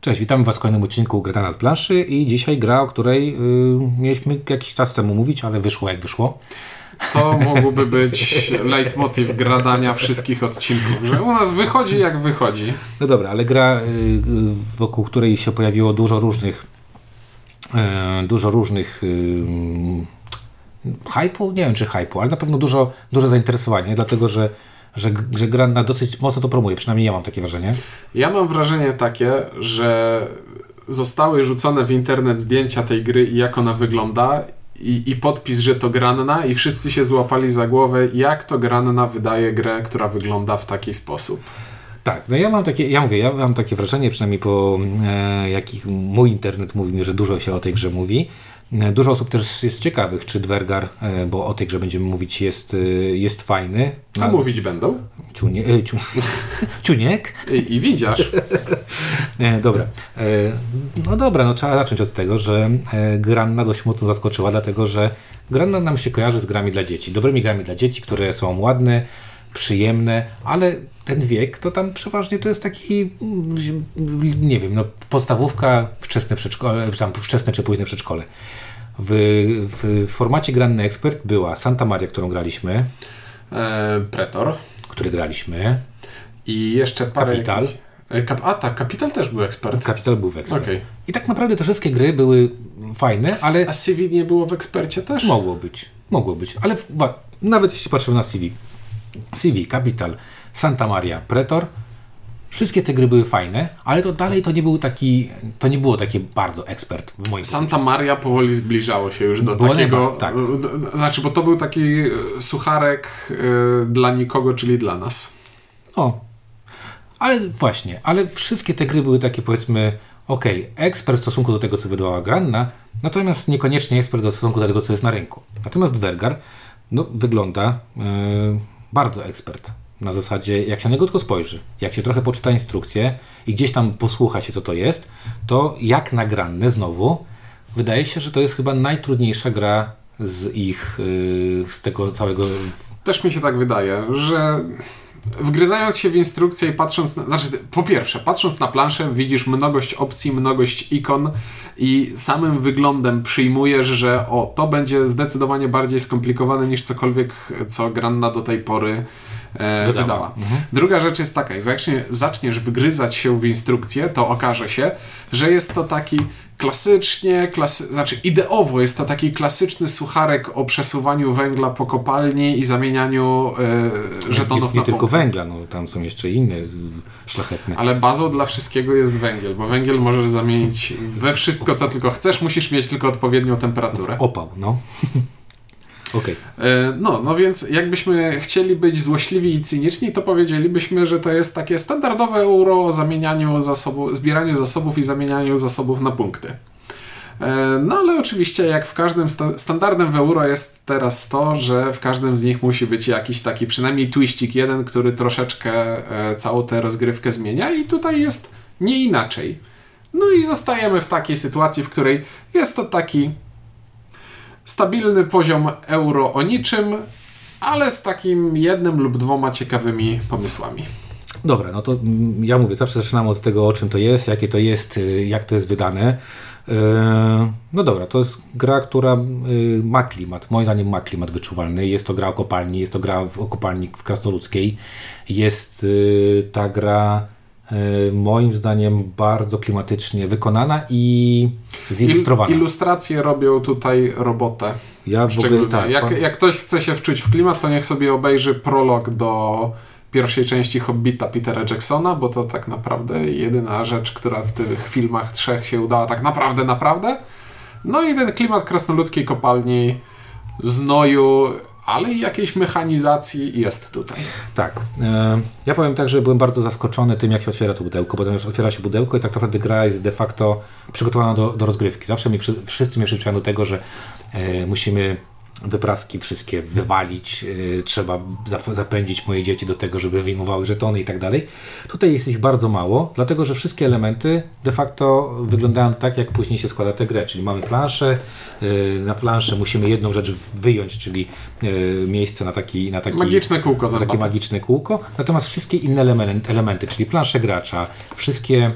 Cześć, witamy Was w kolejnym odcinku Greta nad planszy i dzisiaj gra, o której y, mieliśmy jakiś czas temu mówić, ale wyszło jak wyszło. To mógłby być leitmotiv gradania wszystkich odcinków, że u nas wychodzi jak wychodzi. No dobra, ale gra, y, wokół której się pojawiło dużo różnych y, dużo różnych y, hypu, nie wiem czy hypu, ale na pewno dużo, dużo zainteresowania, dlatego że że, że gra na dosyć mocno to promuje, przynajmniej ja mam takie wrażenie. Ja mam wrażenie takie, że zostały rzucone w internet zdjęcia tej gry i jak ona wygląda i, i podpis, że to Granna i wszyscy się złapali za głowę, jak to Granna wydaje grę, która wygląda w taki sposób. Tak, no ja mam takie, ja mówię, ja mam takie wrażenie, przynajmniej po e, jakich mój internet mówi mi, że dużo się o tej grze mówi. E, dużo osób też jest ciekawych, czy Dwergar, e, bo o tej grze będziemy mówić, jest, e, jest fajny. A no, mówić będą? Ciunie, ciu, ciuniek? I, i widzisz. dobra. No dobra, no trzeba zacząć od tego, że Granna dość mocno zaskoczyła, dlatego że Granna nam się kojarzy z grami dla dzieci. Dobrymi grami dla dzieci, które są ładne, przyjemne, ale ten wiek to tam przeważnie to jest taki, nie wiem, no podstawówka, wczesne przedszkole, tam wczesne czy późne przedszkole. W, w formacie Granny Expert była Santa Maria, którą graliśmy. E, Pretor. Który graliśmy. I jeszcze parę Kapital. E, kap a tak, Kapital też był ekspert. Kapital był w ekspert. Okay. I tak naprawdę te wszystkie gry były fajne, ale... A CV nie było w ekspercie też? Mogło być. Mogło być. Ale nawet jeśli patrzymy na CV. CV, Capital, Santa Maria, Pretor. Wszystkie te gry były fajne, ale to dalej to nie był taki, to nie było takie bardzo ekspert w moim Santa poczuciu. Maria powoli zbliżało się już do było takiego, tak. znaczy, bo to był taki e, sucharek y, dla nikogo, czyli dla nas. No, ale właśnie, ale wszystkie te gry były takie powiedzmy, ok, ekspert w stosunku do tego, co wydawała Granna, natomiast niekoniecznie ekspert w stosunku do tego, co jest na rynku. Natomiast Wergar, no, wygląda yy, bardzo ekspert. Na zasadzie, jak się na niego tylko spojrzy, jak się trochę poczyta instrukcję i gdzieś tam posłucha się, co to jest, to jak nagrane znowu, wydaje się, że to jest chyba najtrudniejsza gra z ich, yy, z tego całego. Też mi się tak wydaje, że wgryzając się w instrukcję i patrząc, na, znaczy po pierwsze, patrząc na planszę, widzisz mnogość opcji, mnogość ikon i samym wyglądem przyjmujesz, że o, to będzie zdecydowanie bardziej skomplikowane niż cokolwiek, co Granna do tej pory e, wydała. wydała. Mhm. Druga rzecz jest taka, jak zacznie, zaczniesz wgryzać się w instrukcję, to okaże się, że jest to taki klasycznie, klasy, znaczy ideowo jest to taki klasyczny sucharek o przesuwaniu węgla po kopalni i zamienianiu e, żetonów nie, nie na tylko węgla, no tam są jeszcze inne szlachetne. Ale bazą dla wszystkiego jest węgiel, bo węgiel możesz zamienić we wszystko, co tylko chcesz, musisz mieć tylko odpowiednią temperaturę. W opał, no. Okay. E, no, no więc jakbyśmy chcieli być złośliwi i cyniczni, to powiedzielibyśmy, że to jest takie standardowe euro o zamienianiu zasobów, zbieraniu zasobów i zamienianiu zasobów na punkty. E, no ale oczywiście, jak w każdym sta standardem w euro jest teraz to, że w każdym z nich musi być jakiś taki przynajmniej twistik jeden, który troszeczkę e, całą tę rozgrywkę zmienia i tutaj jest nie inaczej. No i zostajemy w takiej sytuacji, w której jest to taki Stabilny poziom euro o niczym, ale z takim jednym lub dwoma ciekawymi pomysłami. Dobra, no to ja mówię, zawsze zaczynam od tego, o czym to jest, jakie to jest, y, jak to jest wydane. Y, no dobra, to jest gra, która y, ma klimat, moim zdaniem ma klimat wyczuwalny. Jest to gra o kopalni, jest to gra o kopalni w Krasnoludzkiej. Jest ta gra moim zdaniem bardzo klimatycznie wykonana i zilustrowana. Ilustracje robią tutaj robotę. Ja w ogóle tak. Jak, jak ktoś chce się wczuć w klimat, to niech sobie obejrzy prolog do pierwszej części Hobbita Petera Jacksona, bo to tak naprawdę jedyna rzecz, która w tych filmach trzech się udała tak naprawdę, naprawdę. No i ten klimat krasnoludzkiej kopalni, znoju, ale i jakiejś mechanizacji jest tutaj. Tak. E, ja powiem tak, że byłem bardzo zaskoczony tym, jak się otwiera to pudełko, bo już otwiera się pudełko i tak naprawdę gra jest de facto przygotowana do, do rozgrywki. Zawsze mi, wszyscy mnie przyzwyczajają do tego, że e, musimy wypraski wszystkie wywalić, yy, trzeba zap- zapędzić moje dzieci do tego, żeby wyjmowały żetony i tak dalej. Tutaj jest ich bardzo mało, dlatego że wszystkie elementy de facto wyglądają tak, jak później się składa tę grę, czyli mamy planszę, yy, na planszę musimy jedną rzecz wyjąć, czyli yy, miejsce na taki, na taki Magiczne kółko na takie magiczne kółko, natomiast wszystkie inne elementy, elementy czyli plansze gracza, wszystkie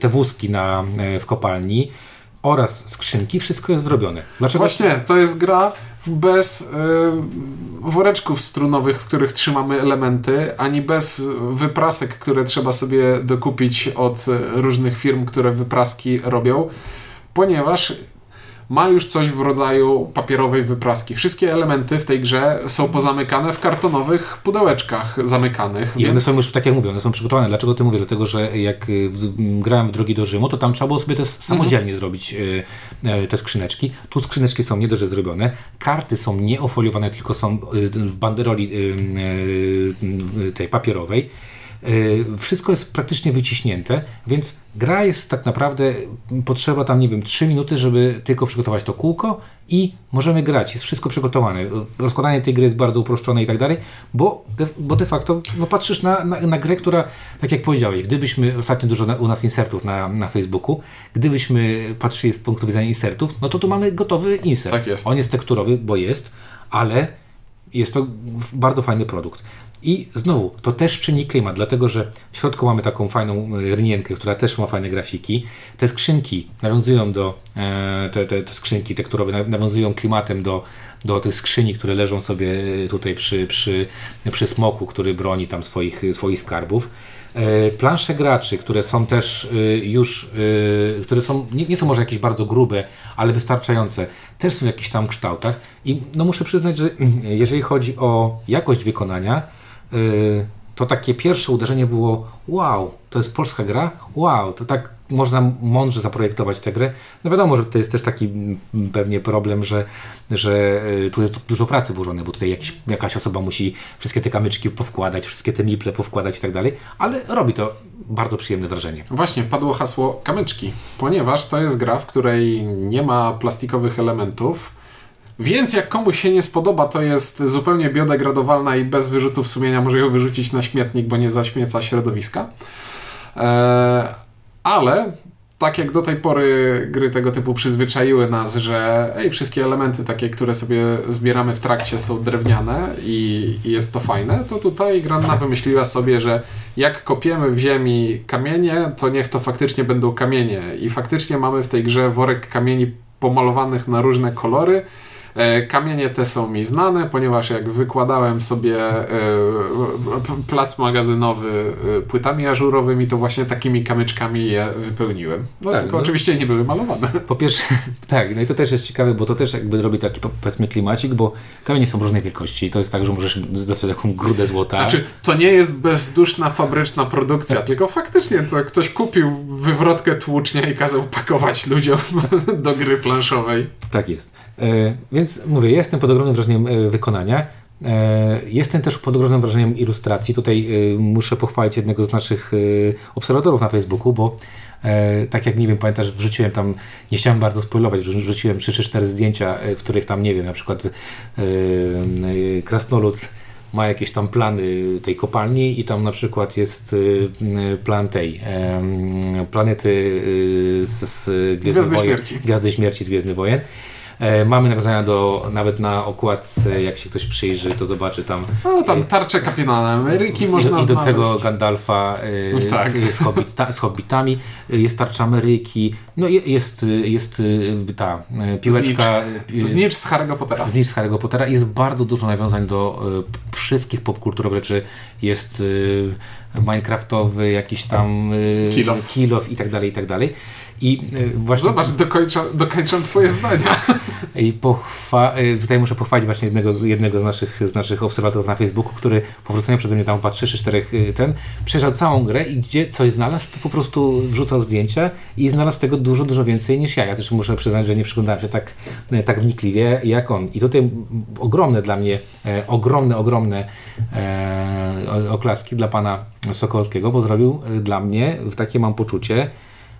te wózki na, e, w kopalni oraz skrzynki, wszystko jest zrobione. Dlaczego? Właśnie, to jest gra bez y, woreczków strunowych, w których trzymamy elementy, ani bez wyprasek, które trzeba sobie dokupić od y, różnych firm, które wypraski robią, ponieważ ma już coś w rodzaju papierowej wypraski. Wszystkie elementy w tej grze są pozamykane w kartonowych pudełeczkach zamykanych. I one więc... są już, tak jak mówię, one są przygotowane. Dlaczego ty mówię? Dlatego, że jak y, grałem w drogi do Rzymu, to tam trzeba było sobie te samodzielnie zrobić y, y, te skrzyneczki. Tu skrzyneczki są nie dość zrobione. Karty są nie ofoliowane, tylko są w banderoli tej papierowej. Y, Wszystko jest praktycznie wyciśnięte, więc gra jest tak naprawdę, potrzeba tam, nie wiem, 3 minuty, żeby tylko przygotować to kółko i możemy grać. Jest wszystko przygotowane. Rozkładanie tej gry jest bardzo uproszczone i tak dalej, bo de, bo de facto no, patrzysz na, na, na grę, która, tak jak powiedziałeś, gdybyśmy, ostatnio dużo na, u nas insertów na, na Facebooku, gdybyśmy patrzyli z punktu widzenia insertów, no to tu mamy gotowy insert. Tak jest. On jest tekturowy, bo jest, ale jest to bardzo fajny produkt. I znowu, to też czyni klimat, dlatego że w środku mamy taką fajną e, rynienkę, która też ma fajne grafiki. Te skrzynki nawiązują do, e, te, te, te skrzynki tekturowe na- nawiązują klimatem do, do tych skrzyni, które leżą sobie tutaj przy, przy, przy smoku, który broni tam swoich, swoich skarbów. E, Plansze graczy, które są też e, już, e, które są, nie, nie są może jakieś bardzo grube, ale wystarczające, też są w jakichś tam kształtach. I no muszę przyznać, że jeżeli chodzi o jakość wykonania, to takie pierwsze uderzenie było wow, to jest polska gra, wow, to tak można mądrze zaprojektować tę grę. No wiadomo, że to jest też taki pewnie problem, że, że y, tu jest dużo pracy włożone, bo tutaj jakiś, jakaś osoba musi wszystkie te kamyczki powkładać, wszystkie te miple powkładać i tak dalej, ale robi to bardzo przyjemne wrażenie. Właśnie, padło hasło kamyczki, ponieważ to jest gra, w której nie ma plastikowych elementów, więc jak komuś się nie spodoba, to jest zupełnie biodegradowalna i bez wyrzutów sumienia może ją wyrzucić na śmietnik, bo nie zaśmieca środowiska. Eee, ale tak jak do tej pory gry tego typu przyzwyczaiły nas, że ej, wszystkie elementy takie, które sobie zbieramy w trakcie są drewniane i, i jest to fajne, to tutaj Granna wymyśliła sobie, że jak kopiemy w ziemi kamienie, to niech to faktycznie będą kamienie. I faktycznie mamy w tej grze worek kamieni pomalowanych na różne kolory. E, Kamienie te są mi znane, ponieważ jak wykładałem sobie e, plac magazynowy e, płytami ażurowymi, to właśnie takimi kamyczkami je wypełniłem. No Tak, tylko no. oczywiście nie były malowane. Po pierwsze, tak, no i to też jest ciekawe, bo to też jakby robi taki po- powiedzmy klimacik, bo kamienie są różnej wielkości i to jest tak, że możesz dostać taką grudę złota. Znaczy, to nie jest bezduszna fabryczna produkcja, tylko faktycznie to ktoś kupił wywrotkę tłucznia i kazał pakować ludziom do gry planszowej. Tak jest. E, więc mówię, jestem pod ogromnym wrażeniem e, wykonania. E, jestem też pod ogromnym wrażeniem ilustracji. Tutaj e, muszę pochwalić jednego z naszych obserwatorów na Facebooku, bo tak jak nie wiem, pamiętasz, wrzuciłem tam, nie chciałem bardzo spoilować, wrzu- wrzuciłem 3 czy 4 zdjęcia, w których tam, nie wiem, na przykład krasnolud ma jakieś tam plany tej kopalni i tam na przykład jest plan tej planety z, z Gwiazdy Wojen, Śmierci. Gwiazdy Śmierci z Gwiezdnych Wojen. E, mamy nawiązania do, nawet na okładce, jak się ktoś przyjrzy, to zobaczy tam No tam tarczę kapitana Ameryki i- można idącego znaleźć. Gandalfa y, Tak. z, z, hobbita, z hobbitami, jest tarcza Ameryki, no je- jest, jest ta piłeczka y, Znicz z Harry'ego Pottera. z niż z Harry'ego Pottera. Jest bardzo dużo nawiązań do wszystkich popkulturowych rzeczy. Jest Minecraftowy, jakiś tam kill off i tak dalej, i tak dalej. I właśnie Zobacz, dokończam, dokończam twoje zdania. I pochwa- y, tutaj muszę pochwalić właśnie jednego, jednego z, naszych, z naszych obserwatorów na Facebooku, który po wrzuceniu przeze mnie tam chyba 3 czy 4 y, ten, przejrzał całą grę i gdzie coś znalazł, to po prostu wrzucał zdjęcia i znalazł tego dużo, dużo więcej niż ja. Ja też muszę przyznać, że nie przyglądałem się tak, y, tak wnikliwie jak on. I tutaj ogromne dla mnie, e, ogromne, ogromne e, oklaski dla pana Sokołowskiego, bo zrobił dla mnie, w takie mam poczucie,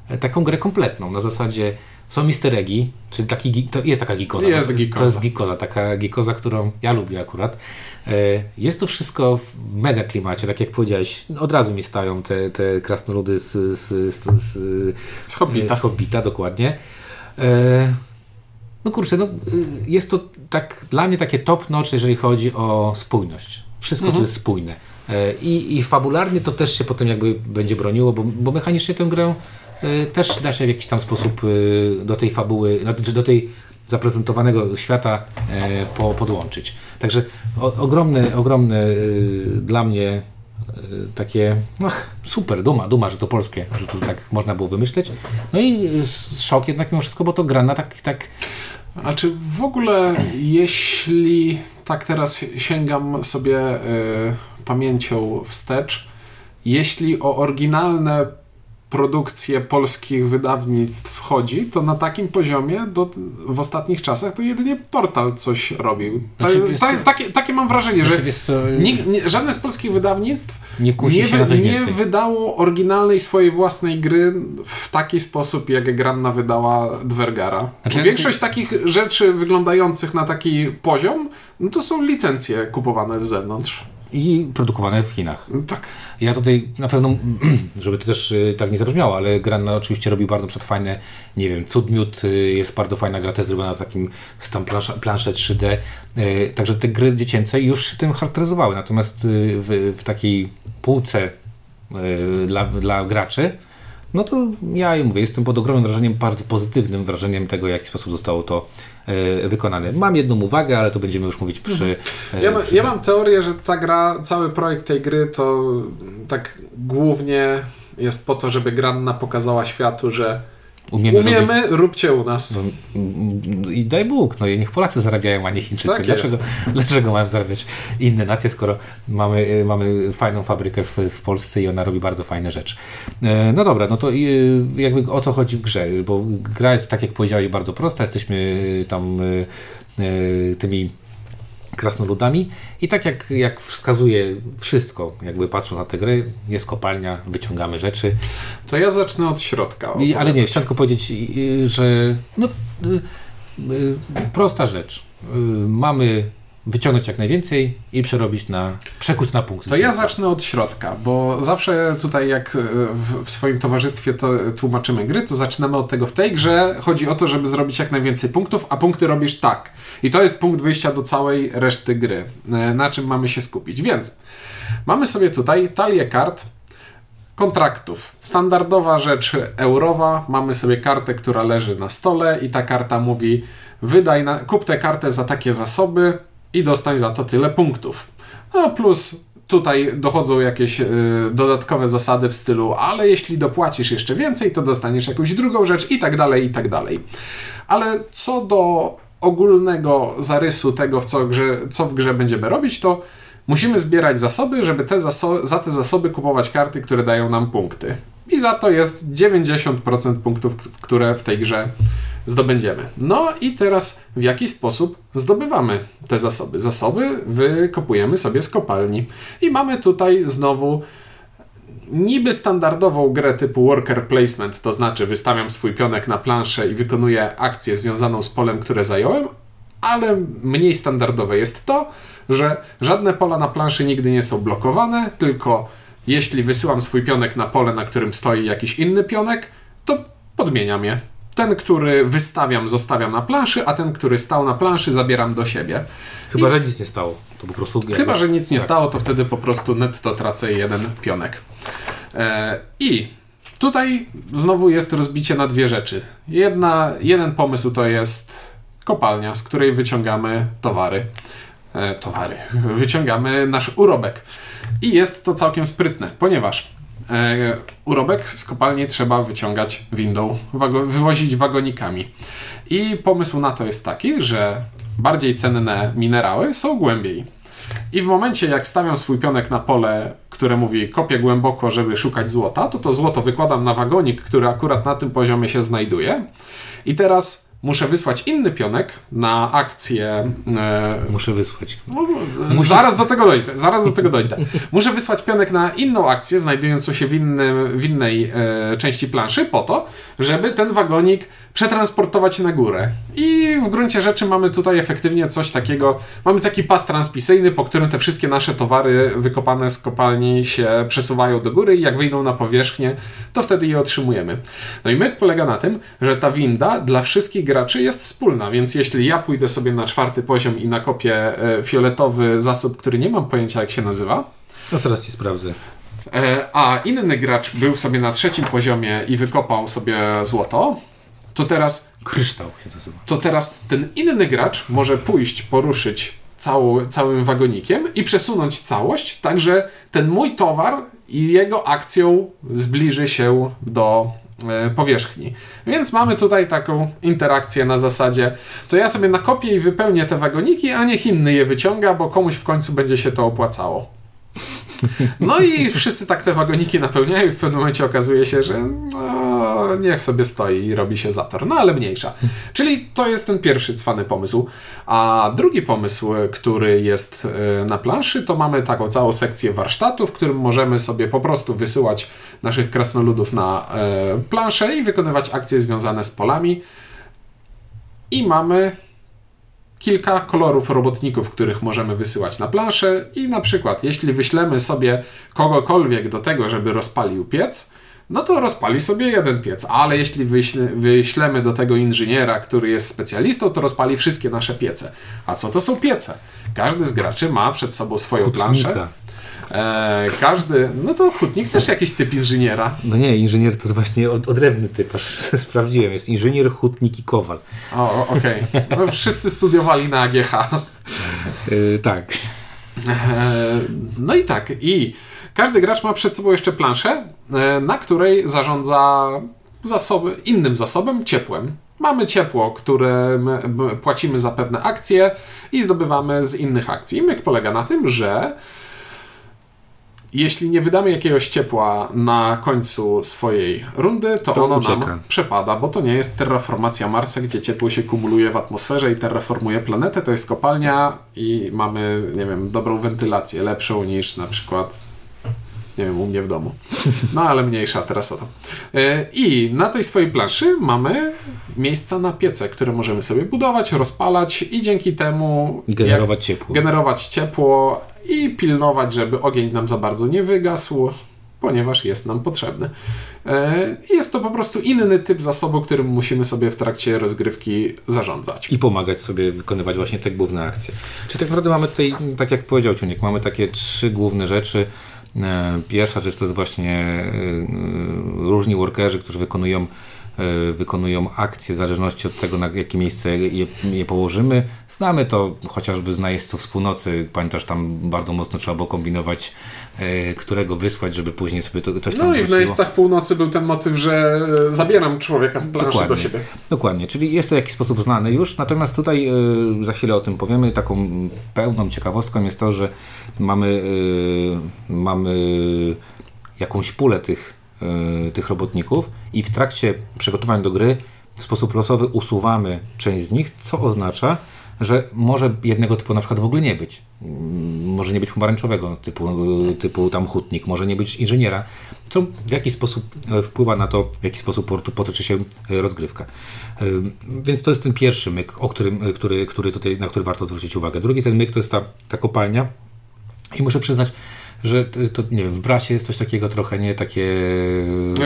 e, taką grę kompletną. Na zasadzie Są easter eggi, czyli taki, to jest taka gikoza. Jest To gikoza. jest gikoza, taka gikoza, którą ja lubię akurat. E, Jest to wszystko w mega klimacie, tak jak powiedziałeś, od razu mi stają te, te krasnoludy z, z, z, z, Z Hobbita. z Hobbita, dokładnie. E, No kurczę, no, jest to tak dla mnie takie top notch, jeżeli chodzi o spójność. Wszystko Mhm. tu jest spójne. E, I, I fabularnie to też się potem jakby będzie broniło, bo, bo mechanicznie tę grę e, też da się w jakiś tam sposób e, do tej fabuły, znaczy do tej zaprezentowanego świata e, po, podłączyć. Także ogromne, ogromne e, dla mnie e, takie ach, super, duma, duma, że to polskie, że to tak można było wymyśleć. No i e, szok jednak mimo wszystko, bo to gra na tak, tak A czy w ogóle, jeśli tak teraz sięgam sobie y, pamięcią wstecz, jeśli o oryginalne produkcje polskich wydawnictw chodzi, to na takim poziomie do, w ostatnich czasach to jedynie portal coś robił. Ta, Znaczy, ta, co- takie, takie mam wrażenie, że Znaczy, co, nikt, nie, żadne z polskich wydawnictw Nie nie, nie wydało oryginalnej swojej własnej gry w taki sposób, jak Granna wydała Dwergara. Znaczy, Większość takich rzeczy wyglądających na taki poziom, no to są licencje kupowane z zewnątrz. I produkowane w Chinach. Tak. Ja tutaj na pewno, żeby to też y, tak nie zabrzmiało, ale Granna oczywiście robi bardzo przedfajne, nie wiem, Cudmiód, y, jest bardzo fajna gra, też zrobiona z takim, z tam plansze 3D, y, także te gry dziecięce już się tym charakteryzowały, natomiast y, w, w takiej półce dla, dla graczy, no to ja mówię, jestem pod ogromnym wrażeniem, bardzo pozytywnym wrażeniem tego, w jaki sposób zostało to y, wykonane. Mam jedną uwagę, ale to będziemy już mówić przy... y, Ja, ma, przy ja mam teorię, że ta gra, cały projekt tej gry to tak głównie jest po to, żeby Granna pokazała światu, że umiemy, robić- umiemy, róbcie u nas. I daj Bóg, no i niech Polacy zarabiają, a nie Chińczycy. Tak dlaczego, dlaczego mają zarabiać inne nacje, skoro mamy, y, mamy fajną fabrykę w, w Polsce i ona robi bardzo fajne rzeczy. E, No dobra, no to y, jakby o co chodzi w grze, bo gra jest, tak jak powiedziałeś, bardzo prosta. Jesteśmy y, tam tymi krasnoludami i tak jak, jak wskazuje wszystko, jakby patrząc na tę grę, jest kopalnia, wyciągamy rzeczy, To ja zacznę od środka. i, ale nie, chciałem tylko powiedzieć, y, że no, y, y, prosta rzecz. Y, mamy wyciągnąć jak najwięcej i przerobić na, przekuć na punkt. To ja zacznę od środka, bo zawsze tutaj jak e, w, w swoim towarzystwie to tłumaczymy gry, to zaczynamy od tego w tej grze. Chodzi o to, żeby zrobić jak najwięcej punktów, a punkty robisz tak. I to jest punkt wyjścia do całej reszty gry. E, Na czym mamy się skupić. Więc mamy sobie tutaj talię kart kontraktów. Standardowa rzecz eurowa. Mamy sobie kartę, która leży na stole i ta karta mówi wydaj na, kup tę kartę za takie zasoby i dostań za to tyle punktów. No plus tutaj dochodzą jakieś y, dodatkowe zasady w stylu, ale jeśli dopłacisz jeszcze więcej, to dostaniesz jakąś drugą rzecz i tak dalej, i tak dalej. Ale co do ogólnego zarysu tego, w co, grze, co w grze będziemy robić, to musimy zbierać zasoby, żeby te zaso- za te zasoby kupować karty, które dają nam punkty. I za to jest 90% punktów, które w tej grze zdobędziemy. No i teraz w jaki sposób zdobywamy te zasoby? Zasoby wykopujemy sobie z kopalni. I mamy tutaj znowu niby standardową grę typu worker placement, to znaczy wystawiam swój pionek na planszę i wykonuję akcję związaną z polem, które zająłem, ale mniej standardowe jest to, że żadne pola na planszy nigdy nie są blokowane, tylko jeśli wysyłam swój pionek na pole, na którym stoi jakiś inny pionek, to podmieniam je. Ten, który wystawiam, zostawiam na planszy, a ten, który stał na planszy, zabieram do siebie. Chyba, że nic nie stało. To po prostu... Chyba, że nic nie tak. stało, to wtedy po prostu netto tracę jeden pionek. E, I tutaj znowu jest rozbicie na dwie rzeczy. Jedna, jeden pomysł to jest kopalnia, z której wyciągamy towary. E, towary. Wyciągamy nasz urobek. I jest to całkiem sprytne, ponieważ urobek z kopalni trzeba wyciągać windą, wywozić wagonikami. I pomysł na to jest taki, że bardziej cenne minerały są głębiej. I w momencie, jak stawiam swój pionek na pole, które mówi kopię głęboko, żeby szukać złota, to to złoto wykładam na wagonik, który akurat na tym poziomie się znajduje. I teraz muszę wysłać inny pionek na akcję. E, Muszę wysłać. no, Zaraz do tego dojdę. Zaraz do tego dojdę. Muszę wysłać pionek na inną akcję, znajdującą się w, innym, w innej e, części planszy, po to, żeby ten wagonik przetransportować na górę. I w gruncie rzeczy mamy tutaj efektywnie coś takiego. Mamy taki pas transpisyjny, po którym te wszystkie nasze towary wykopane z kopalni się przesuwają do góry i jak wyjdą na powierzchnię, to wtedy je otrzymujemy. No i myk polega na tym, że ta winda dla wszystkich graczy jest wspólna, więc jeśli ja pójdę sobie na czwarty poziom i nakopię e, fioletowy zasób, który nie mam pojęcia jak się nazywa, No zaraz ci sprawdzę. e, a inny gracz był sobie na trzecim poziomie i wykopał sobie złoto, to teraz Kryształ się nazywa. to teraz ten inny gracz może pójść, poruszyć całą, całym wagonikiem i przesunąć całość, tak że ten mój towar i jego akcją zbliży się do powierzchni. Więc mamy tutaj taką interakcję na zasadzie, to ja sobie nakopię i wypełnię te wagoniki, a niech inny je wyciąga, bo komuś w końcu będzie się to opłacało. No i wszyscy tak te wagoniki napełniają i w pewnym momencie okazuje się, że no, niech sobie stoi i robi się zator. No ale mniejsza. Czyli to jest ten pierwszy cwany pomysł. A drugi pomysł, który jest e, na planszy, to mamy taką całą sekcję warsztatu, w którym możemy sobie po prostu wysyłać naszych krasnoludów na e, planszę i wykonywać akcje związane z polami. I mamy kilka kolorów robotników, których możemy wysyłać na planszę i na przykład jeśli wyślemy sobie kogokolwiek do tego, żeby rozpalił piec, no to rozpali sobie jeden piec, ale jeśli wyśle, wyślemy do tego inżyniera, który jest specjalistą, to rozpali wszystkie nasze piece. A co to są piece? Każdy z graczy ma przed sobą swoją planszę. E, każdy, no to hutnik też jakiś typ inżyniera. No nie, inżynier to jest właśnie od, odrębny typ, aż sprawdziłem. Jest inżynier, hutnik i kowal. O, okej. No, wszyscy studiowali na AGH. Yy, tak. E, No i tak, i każdy gracz ma przed sobą jeszcze planszę, e, na której zarządza zasoby, innym zasobem ciepłem. Mamy ciepło, które my- my płacimy za pewne akcje i zdobywamy z innych akcji. Myk polega na tym, że jeśli nie wydamy jakiegoś ciepła na końcu swojej rundy, to, To ono ucieka. nam przepada, bo to nie jest terraformacja Marsa, gdzie ciepło się kumuluje w atmosferze i terraformuje planetę. To jest kopalnia i mamy, nie wiem, dobrą wentylację, lepszą niż na przykład nie wiem, u mnie w domu. No ale mniejsza teraz o to. E, I na tej swojej planszy mamy miejsca na piece, które możemy sobie budować, rozpalać i dzięki temu Generować ciepło. generować ciepło i pilnować, żeby ogień nam za bardzo nie wygasł, ponieważ jest nam potrzebny. E, Jest to po prostu inny typ zasobu, którym musimy sobie w trakcie rozgrywki zarządzać. I pomagać sobie wykonywać właśnie te główne akcje. Czyli tak naprawdę mamy tutaj, tak jak powiedział Ciuniek, mamy takie trzy główne rzeczy. E, Pierwsza rzecz to jest właśnie e, różni workerzy, którzy wykonują, wykonują akcje w zależności od tego, na jakie miejsce je, je położymy. Znamy to chociażby z najeźdźców z północy. Pamiętasz, tam bardzo mocno trzeba było kombinować, e, którego wysłać, żeby później sobie to, coś tam No i w najeźdźcach północy był ten motyw, że e, zabieram człowieka z planszy do siebie. Dokładnie, czyli jest to w jakiś sposób znany już, natomiast tutaj y, za chwilę o tym powiemy. Taką pełną ciekawostką jest to, że mamy, mamy jakąś pulę tych, tych robotników i w trakcie przygotowań do gry w sposób losowy usuwamy część z nich, co oznacza, że może jednego typu na przykład w ogóle nie być. Mm, Może nie być pomarańczowego typu, y, typu tam hutnik, może nie być inżyniera, co w jakiś sposób e, wpływa na to, w jaki sposób po- potoczy się e, rozgrywka. E, Więc to jest ten pierwszy myk, o którym, e, który, który tutaj, na który warto zwrócić uwagę. Drugi ten myk to jest ta, ta kopalnia i muszę przyznać, że to, nie wiem, w Brasie jest coś takiego trochę, nie takie...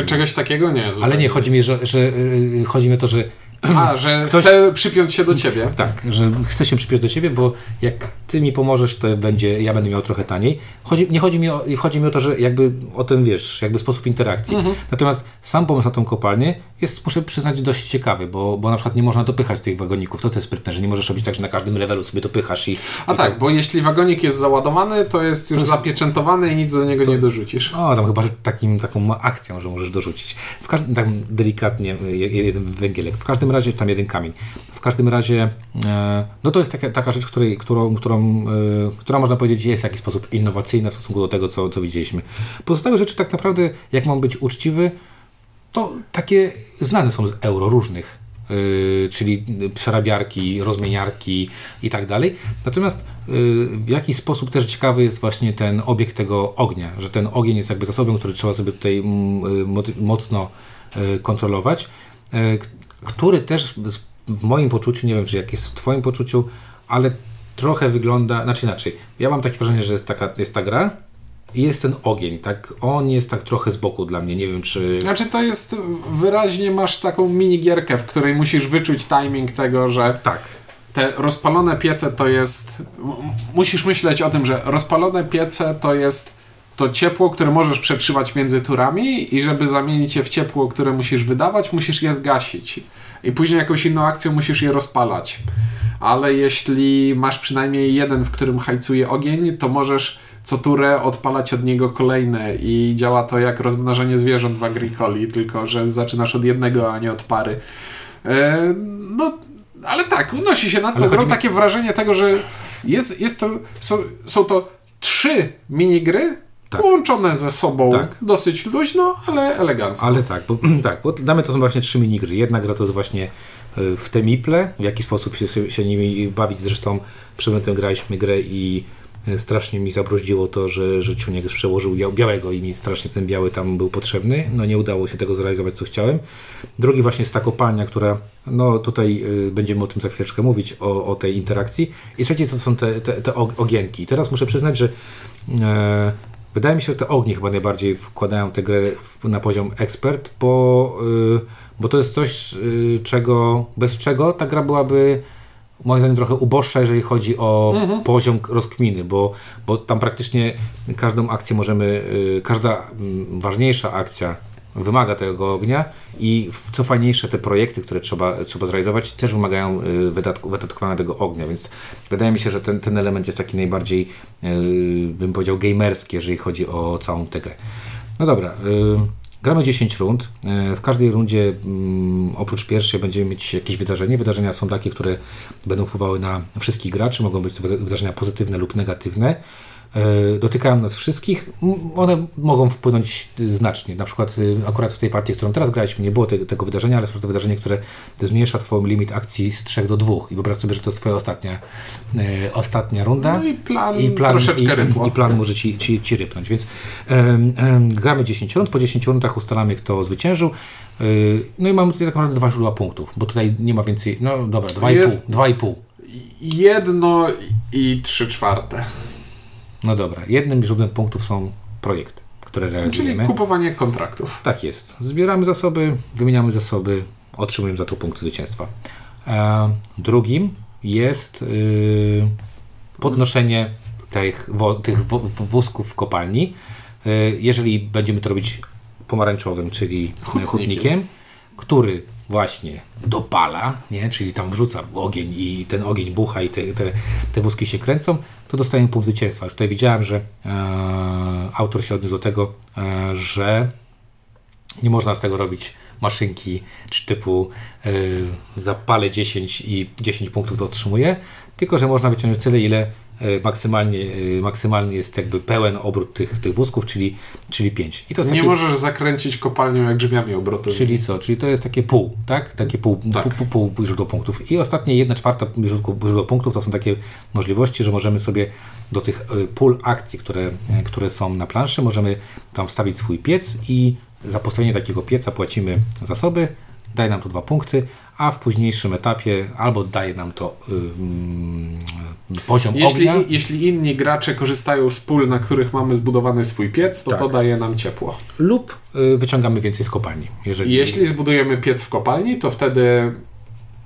Czegoś takiego nie. Ale nie, chodzi mi, że, że y, chodzi mi o to, że A, że Ktoś- chcę przypiąć się do ciebie. tak, że chcę się przypiąć do ciebie, bo jak ty mi pomożesz, to będzie, ja będę miał trochę taniej. Chodzi, nie chodzi mi, o, chodzi mi o to, że jakby o ten, wiesz, jakby sposób interakcji. Natomiast sam pomysł na tą kopalnię jest, muszę przyznać, dość ciekawy, bo, bo na przykład nie można dopychać tych wagoników. To co jest sprytne, że nie możesz robić tak, że na każdym levelu sobie dopychasz i... A i tak, bo jeśli wagonik jest załadowany, to jest już zapieczętowany i nic do niego nie dorzucisz. O, tam chyba, że takim, taką akcją, że możesz dorzucić. W każdym, tak delikatnie, je- jeden węgielek. W każdym razie, tam jeden kamień. W każdym razie, e, no to jest taka, taka rzecz, której, którą, którą, e, która można powiedzieć jest w jakiś sposób innowacyjna w stosunku do tego, co, co widzieliśmy. Pozostałe rzeczy tak naprawdę, jak mam być uczciwy, to takie znane są z euro różnych. y, czyli przerabiarki, rozmieniarki i tak dalej. Natomiast w jakiś sposób też ciekawy jest właśnie ten obiekt tego ognia, że ten ogień jest jakby zasobem, który trzeba sobie tutaj mm, mo- mocno kontrolować, który też w moim poczuciu, nie wiem czy jak jest w Twoim poczuciu, ale trochę wygląda, znaczy inaczej. Ja mam takie wrażenie, że jest, taka, jest ta gra i jest ten ogień, tak? On jest tak trochę z boku dla mnie, nie wiem czy... Znaczy to jest wyraźnie masz taką minigierkę, w której musisz wyczuć timing tego, że Tak. te rozpalone piece to jest. Musisz myśleć o tym, że rozpalone piece to jest to ciepło, które możesz przetrzymać między turami i żeby zamienić je w ciepło, które musisz wydawać, musisz je zgasić. I później jakąś inną akcją musisz je rozpalać. Ale jeśli masz przynajmniej jeden, w którym hajcuje ogień, to możesz co turę odpalać od niego kolejne i działa to jak rozmnażanie zwierząt w Agricoli, tylko że zaczynasz od jednego, a nie od pary. E, no, ale tak, unosi się nad tą grą mi- takie wrażenie tego, że jest, jest to, są, są to trzy minigry Tak. połączone ze sobą Tak. dosyć luźno, ale elegancko. Ale tak, bo, tak, bo damy to są właśnie trzy minigry. Jedna gra to jest właśnie y, w te miple, w jaki sposób się, się nimi bawić. Zresztą przedtem graliśmy grę i y, strasznie mi zabruździło to, że, że Ciuniek przełożył bia- białego i mi strasznie ten biały tam był potrzebny. No nie udało się tego zrealizować, co chciałem. Drugi właśnie jest ta kopalnia, która, no tutaj y, będziemy o tym za chwileczkę mówić, o, o tej interakcji. I trzeci to są te, te, te og- ogienki. I teraz muszę przyznać, że e, Wydaje mi się, że te ognie chyba najbardziej wkładają tę grę na poziom ekspert, bo, y, bo to jest coś, y, czego, bez czego ta gra byłaby moim zdaniem trochę uboższa, jeżeli chodzi o poziom k- rozkminy, bo, bo tam praktycznie każdą akcję możemy, y, każda mm, ważniejsza akcja wymaga tego ognia i co fajniejsze te projekty, które trzeba, trzeba zrealizować też wymagają y, wydatku, wydatkowania tego ognia, więc wydaje mi się, że ten, ten element jest taki najbardziej y, bym powiedział gamerski, jeżeli chodzi o całą tę grę. No dobra, y, gramy 10 rund. W każdej rundzie mm, oprócz pierwszej będziemy mieć jakieś wydarzenie. Wydarzenia są takie, które będą wpływały na wszystkich graczy, mogą być to wyda- wydarzenia pozytywne lub negatywne. E, dotykają nas wszystkich. One mogą wpłynąć y, znacznie. Na przykład y, akurat w tej partii, którą teraz graliśmy, nie było te, tego wydarzenia, ale jest to wydarzenie, które zmniejsza Twoją limit akcji z 3 do 2. I wyobraź sobie, że to jest Twoja ostatnia, e, ostatnia runda. No i plan, I plan, troszeczkę i, i plan może ci, ci, ci rypnąć. Więc em, em, gramy 10 rund, po 10 rundach ustalamy, kto zwyciężył. Y, No i mamy tutaj tak naprawdę dwa źródła punktów, bo tutaj nie ma więcej. No dobra, 2,5. Jest- 2,5. Jedno i trzy czwarte. No dobra, jednym źródłem punktów są projekty, które Czyli realizujemy. kupowanie kontraktów. Tak jest. Zbieramy zasoby, wymieniamy zasoby, otrzymujemy za to punkt zwycięstwa. E, drugim jest y, podnoszenie tych, wo, tych wo, wózków w kopalni. Y, jeżeli będziemy to robić pomarańczowym, czyli Hutnikiem. hutnikiem, który właśnie dopala, nie? czyli tam wrzuca ogień i ten ogień bucha i te, te, te wózki się kręcą, to dostajemy punkt zwycięstwa. Już tutaj widziałem, że e, autor się odniósł do tego, e, że nie można z tego robić maszynki czy typu y, zapalę 10 i 10 punktów to otrzymuję, tylko że można wyciągnąć tyle, ile y, maksymalnie, y, maksymalny jest jakby pełen obrót tych, tych wózków, czyli, czyli 5. I to Nie takie, możesz zakręcić kopalnią jak drzwiami obrotowymi. Czyli co? Czyli to jest takie pół, tak? Takie pół, Tak. pół, pół, pół źródło punktów. I ostatnie jedna czwarta źródło, źródło punktów to są takie możliwości, że możemy sobie do tych y, pól akcji, które, y, które są na planszy, możemy tam wstawić swój piec i za postawienie takiego pieca płacimy zasoby, daje nam to dwa punkty, a w późniejszym etapie albo daje nam to y, mm, poziom Jeśli, ognia. jeśli inni gracze korzystają z pól, na których mamy zbudowany swój piec, to Tak. to daje nam ciepło. lub y, wyciągamy więcej z kopalni. Jeżeli, Jeśli zbudujemy piec w kopalni, to wtedy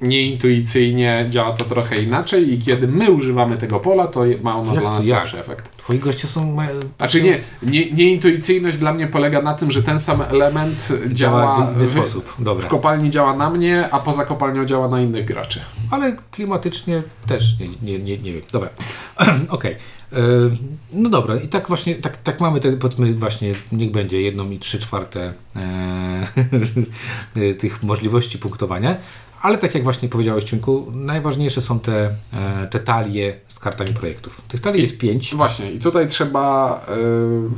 nieintuicyjnie działa to trochę inaczej i kiedy my używamy tego pola, to ma ono Jak dla nas lepszy efekt. Twoi goście są... Znaczy nie, nie, nieintuicyjność dla mnie polega na tym, że ten sam element działa, w inny w, sposób. Dobra. w kopalni działa na mnie, a poza kopalnią działa na innych graczy. Ale klimatycznie też nie, nie, nie, nie wiem. Dobra. Okej. E, No dobra, i tak właśnie, tak, tak mamy te, powiedzmy właśnie, niech będzie jedną i trzy czwarte e, tych możliwości punktowania. Ale tak jak właśnie powiedziałeś, Ciunku, najważniejsze są te, e, te talie z kartami projektów. Tych talii jest pięć. Właśnie, i tutaj trzeba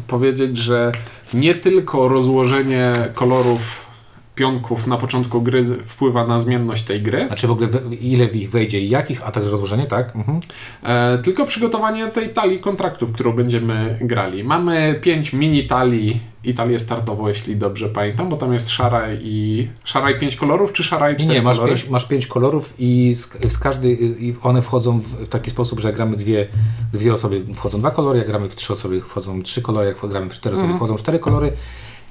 y, powiedzieć, że nie tylko rozłożenie kolorów pionków na początku gry wpływa na zmienność tej gry. Znaczy w ogóle ile w ich wejdzie i jakich, a także rozłożenie, tak? Mhm. E, tylko przygotowanie tej talii kontraktów, którą będziemy grali. Mamy pięć mini talii i talię startową, jeśli dobrze pamiętam, bo tam jest szara i... Szara i pięć kolorów, czy szara i cztery Nie, masz kolory? pięć, masz pięć kolorów i z, z każdej, i one wchodzą w, taki sposób, że jak gramy dwie, dwie osoby wchodzą dwa kolory, jak gramy w trzy osoby wchodzą trzy kolory, jak gramy w cztery osoby wchodzą cztery kolory.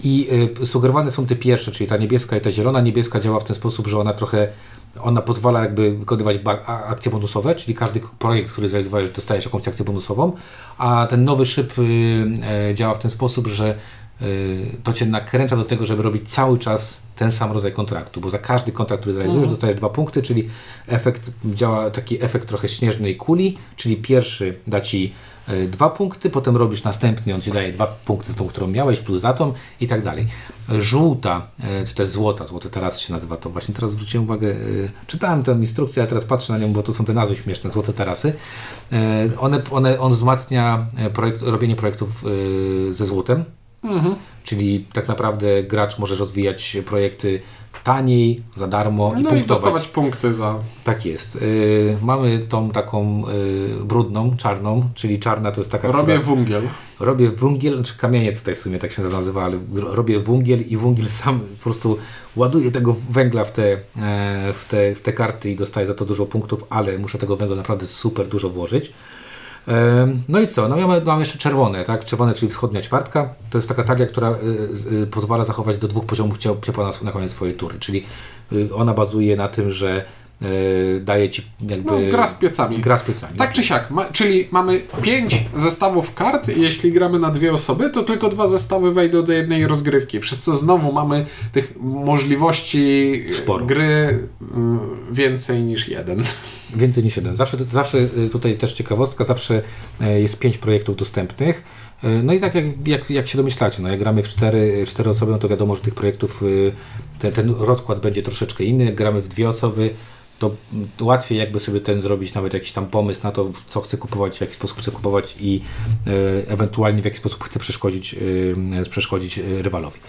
I y, sugerowane są te pierwsze, czyli ta niebieska i ta zielona. Niebieska działa w ten sposób, że ona trochę, ona pozwala jakby wykonywać akcje bonusowe, czyli każdy projekt, który zrealizowałeś, dostajesz jakąś akcję bonusową, a ten nowy szyb y, e, działa w ten sposób, że to Cię nakręca do tego, żeby robić cały czas ten sam rodzaj kontraktu, bo za każdy kontrakt, który zrealizujesz, dostajesz dwa punkty, czyli efekt działa taki efekt trochę śnieżnej kuli, czyli pierwszy da Ci y, dwa punkty, potem robisz następny, on Ci daje dwa punkty z tą, którą miałeś, plus za tą i tak dalej. Żółta, y, czy też złota, złote teraz się nazywa to, właśnie teraz zwróciłem uwagę, y, czytałem tę instrukcję, a teraz patrzę na nią, bo to są te nazwy śmieszne, złote tarasy. Y, One, one, on wzmacnia projekt, robienie projektów y, ze złotem, Czyli tak naprawdę gracz może rozwijać projekty taniej, za darmo i No i punktować. dostawać punkty za... Tak jest. Y, mamy tą taką y, brudną, czarną, czyli czarna to jest taka, Robię która... wungiel. Robię wungiel, czy kamienie tutaj w sumie tak się nazywa, ale ro- robię wungiel i wungiel sam po prostu ładuje tego węgla w te, e, w te, w te karty i dostaję za to dużo punktów, ale muszę tego węgla naprawdę super dużo włożyć. No i co? No mamy, mamy jeszcze czerwone, tak? Czerwone, czyli wschodnia ćwiartka. To jest taka talia, która y, y, pozwala zachować do dwóch poziomów cie- ciepła na, na koniec swojej tury. Czyli y, ona bazuje na tym, że daje ci jakby... No, gra z piecami. Gra z piecami. Tak czy siak, ma, czyli mamy pięć zestawów kart i jeśli gramy na dwie osoby, to tylko dwa zestawy wejdą do jednej rozgrywki, przez co znowu mamy tych możliwości Sporo. gry mm, więcej niż jeden. Więcej niż jeden. Zawsze, zawsze y, tutaj też ciekawostka, zawsze e, jest pięć projektów dostępnych. E, No i tak jak, jak, jak się domyślacie, no jak gramy w cztery, cztery osoby, no to wiadomo, że tych projektów, y, ten, ten rozkład będzie troszeczkę inny. Jak gramy w dwie osoby, to łatwiej jakby sobie ten zrobić nawet jakiś tam pomysł na to, co chce kupować, w jaki sposób chce kupować i e, ewentualnie w jaki sposób chce przeszkodzić, przeszkodzić e, rywalowi.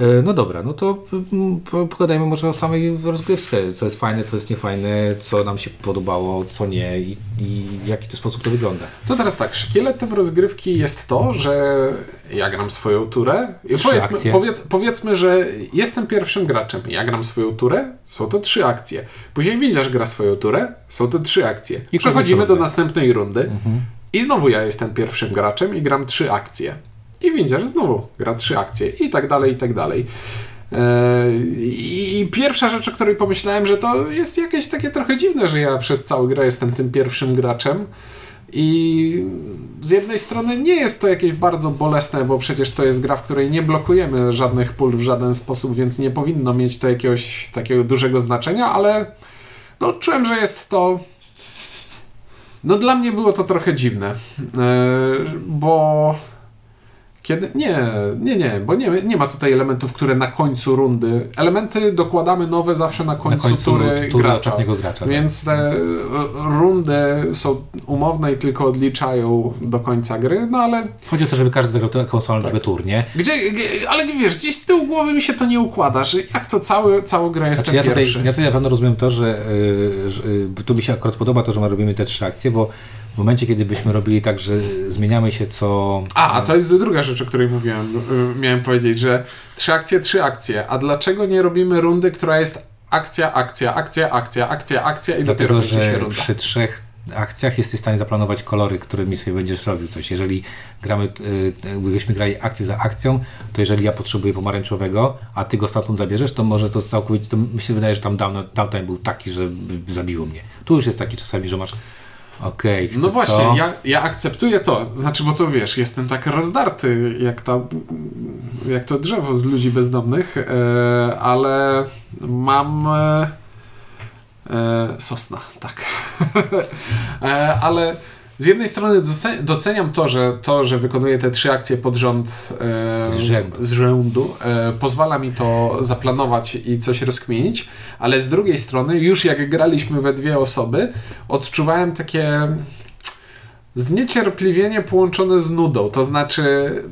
E, No dobra, no to mm, po- pogadajmy może o samej rozgrywce, co jest fajne, co jest niefajne, co nam się podobało, co nie i, i w jaki to sposób to wygląda. To teraz tak, szkieletem rozgrywki jest to, że ja gram swoją turę. Powiedzmy, powiedz, powiedzmy, że jestem pierwszym graczem. Ja gram swoją turę, są to trzy akcje. Później widzisz gra swoją turę, są to trzy akcje. I Przechodzimy do następnej rundy. I znowu ja jestem pierwszym graczem i gram trzy akcje. I widzisz znowu gra trzy akcje i tak dalej, i tak dalej. Eee, I pierwsza rzecz, o której pomyślałem, że to jest jakieś takie trochę dziwne, że ja przez całą grę jestem tym pierwszym graczem. I z jednej strony nie jest to jakieś bardzo bolesne, bo przecież to jest gra, w której nie blokujemy żadnych pól w żaden sposób, więc nie powinno mieć to jakiegoś takiego dużego znaczenia, ale no, czułem, że jest to. No, dla mnie było to trochę dziwne, Eee, bo. Kiedy? Nie, nie, nie, bo nie, nie ma tutaj elementów, które na końcu rundy. Elementy dokładamy nowe zawsze na końcu, Na końcu tury, tury gracza. gracza. tak. Więc te e, rundy są umowne i tylko odliczają do końca gry, no ale Chodzi o to, żeby każdy zagrał taką samą liczbę tur, nie? gdzie, ale wiesz, gdzieś z tyłu głowy mi się to nie układa, że jak to cały, całą grę jestem Znaczy ja tutaj, pierwszy. ja tutaj na pewno rozumiem to, że, y, że y, tu mi się akurat podoba to, że my robimy te trzy akcje, bo w momencie, kiedy byśmy robili tak, że zmieniamy się co... A, to jest druga rzecz, o której mówiłem. y, Miałem powiedzieć, że trzy akcje, trzy akcje. A dlaczego nie robimy rundy, która jest akcja, akcja, akcja, akcja, akcja, akcja i dopiero Dlatego, się że runda? przy trzech akcjach jesteś w stanie zaplanować kolory, którymi sobie będziesz robił coś. Jeżeli gramy, y, gdybyśmy grali akcję za akcją, to jeżeli ja potrzebuję pomarańczowego, a ty go stamtąd zabierzesz, to może to całkowicie, to mi się wydaje, że tam down, downtime był taki, że zabiło mnie. Tu już jest taki czasami, że masz okej, chcę No właśnie, to. ja, ja akceptuję to. Znaczy, bo to wiesz, jestem tak rozdarty, jak, ta, jak to drzewo z ludzi bezdomnych, e, ale mam. E, e, sosna, tak. e, ale z jednej strony doce- doceniam to, że to, że wykonuję te trzy akcje pod rząd e, Z rzędu. z rzędu e, pozwala mi to zaplanować i coś rozkminić, ale z drugiej strony, już jak graliśmy we dwie osoby, odczuwałem takie Zniecierpliwienie połączone z nudą, to znaczy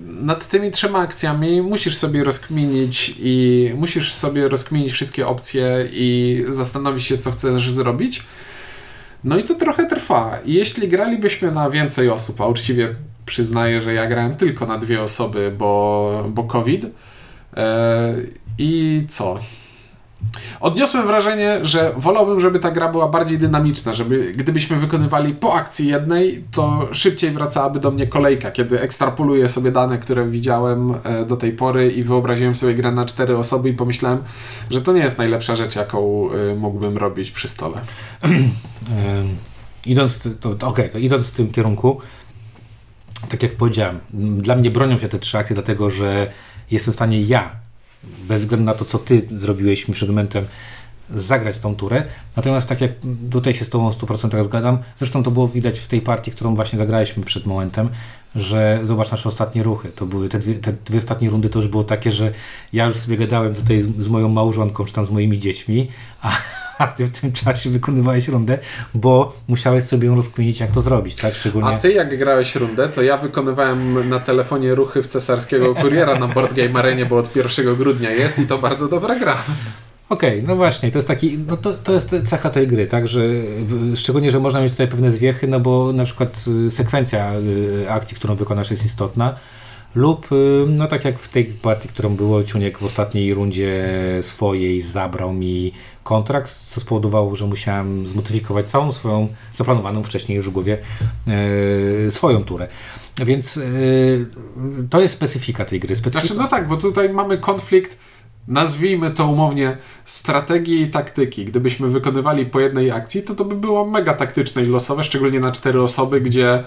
nad tymi trzema akcjami musisz sobie rozkminić i musisz sobie rozkminić wszystkie opcje i zastanowić się, co chcesz zrobić. No i to trochę trwa. Jeśli gralibyśmy na więcej osób, a uczciwie przyznaję, że ja grałem tylko na dwie osoby, bo, bo COVID. E, I co? Odniosłem wrażenie, że wolałbym, żeby ta gra była bardziej dynamiczna, żeby gdybyśmy wykonywali po akcji jednej, to szybciej wracałaby do mnie kolejka, kiedy ekstrapoluję sobie dane, które widziałem e, do tej pory i wyobraziłem sobie grę na cztery osoby i pomyślałem, że to nie jest najlepsza rzecz, jaką e, mógłbym robić przy stole. idąc, to, to, okay, to idąc w tym kierunku, tak jak powiedziałem, dla mnie bronią się te trzy akcje, dlatego że jestem w stanie ja bez względu na to, co ty zrobiłeś mi przed momentem, zagrać tą turę. Natomiast tak jak tutaj się z tobą 100% zgadzam, zresztą to było widać w tej partii, którą właśnie zagraliśmy przed momentem, że zobacz nasze ostatnie ruchy. To były te dwie, te dwie ostatnie rundy to już było takie, że ja już sobie gadałem tutaj z, z moją małżonką, czy tam z moimi dziećmi, a, a ty w tym czasie wykonywałeś rundę, bo musiałeś sobie ją rozkminić, jak to zrobić, tak? Szczególnie... A ty jak grałeś rundę, to ja wykonywałem na telefonie ruchy w cesarskiego kuriera na Board Game Arenie, bo od 1 grudnia jest i to bardzo dobra gra. Okej, okay, no właśnie, to jest taki, no to, to jest cecha tej gry, tak, że szczególnie, że można mieć tutaj pewne zwiechy, no bo na przykład y, sekwencja y, akcji, którą wykonasz jest istotna, lub, no tak jak w tej partii, którą było, Ciuniek w ostatniej rundzie swojej zabrał mi kontrakt, co spowodowało, że musiałem zmodyfikować całą swoją zaplanowaną wcześniej już w głowie e, swoją turę. Więc e, to jest specyfika tej gry. Specyfika... Znaczy, no tak, bo tutaj mamy konflikt nazwijmy to umownie strategii i taktyki. Gdybyśmy wykonywali po jednej akcji, to to by było mega taktyczne i losowe, szczególnie na cztery osoby, gdzie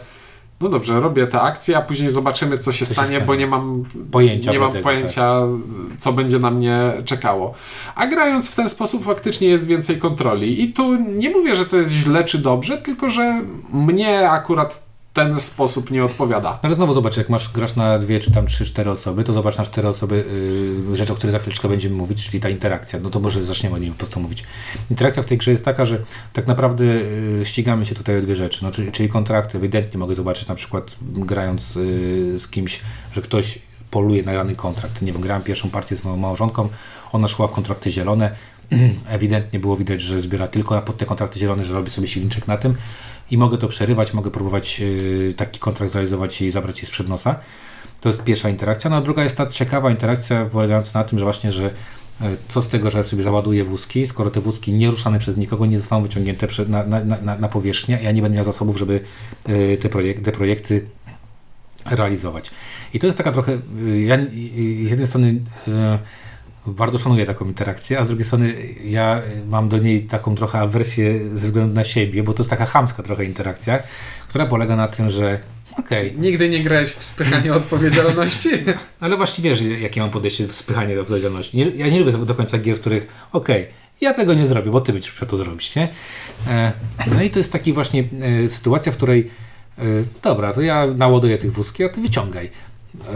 no dobrze, robię te akcje, a później zobaczymy, co się, co stanie, się stanie, bo nie mam pojęcia, nie mam tego, pojęcia tak. co będzie na mnie czekało. A grając w ten sposób faktycznie jest więcej kontroli. I tu nie mówię, że to jest źle czy dobrze, tylko że mnie akurat ten sposób nie odpowiada. Ale znowu zobacz, jak masz, grasz na dwie czy tam trzy, cztery osoby, to zobacz na cztery osoby yy, rzecz, o której za chwileczkę będziemy mówić, czyli ta interakcja. No to może zaczniemy o niej po prostu mówić. Interakcja w tej grze jest taka, że tak naprawdę yy, ścigamy się tutaj o dwie rzeczy, no, czyli, czyli kontrakty. Ewidentnie mogę zobaczyć na przykład grając yy, z kimś, że ktoś poluje na dany kontrakt. Nie wiem, grałem pierwszą partię z moją małżonką, ona szła w kontrakty zielone, ewidentnie było widać, że zbiera tylko pod te kontrakty zielone, że robi sobie silniczek na tym i mogę to przerywać, mogę próbować yy, taki kontrakt zrealizować i zabrać je sprzed nosa. To jest pierwsza interakcja. No a druga jest ta ciekawa interakcja polegająca na tym, że właśnie, że yy, co z tego, że sobie załaduję wózki, skoro te wózki nieruszane przez nikogo nie zostaną wyciągnięte na, na, na, na powierzchnię, ja nie będę miał zasobów, żeby yy, te, projek te projekty realizować. I to jest taka trochę, ja z jednej strony bardzo szanuję taką interakcję, a z drugiej strony ja mam do niej taką trochę awersję ze względu na siebie, bo to jest taka chamska trochę interakcja, która polega na tym, że okej. Okay. Nigdy nie grałeś w spychanie odpowiedzialności? Ale właśnie wiesz, jakie mam podejście w spychanie do odpowiedzialności. Nie, ja nie lubię do końca gier, w których okej, okay, ja tego nie zrobię, bo ty będziesz musiał to zrobić, nie? E, no i to jest taki właśnie e, sytuacja, w której e, dobra, to ja naładuję tych wózki, a ty wyciągaj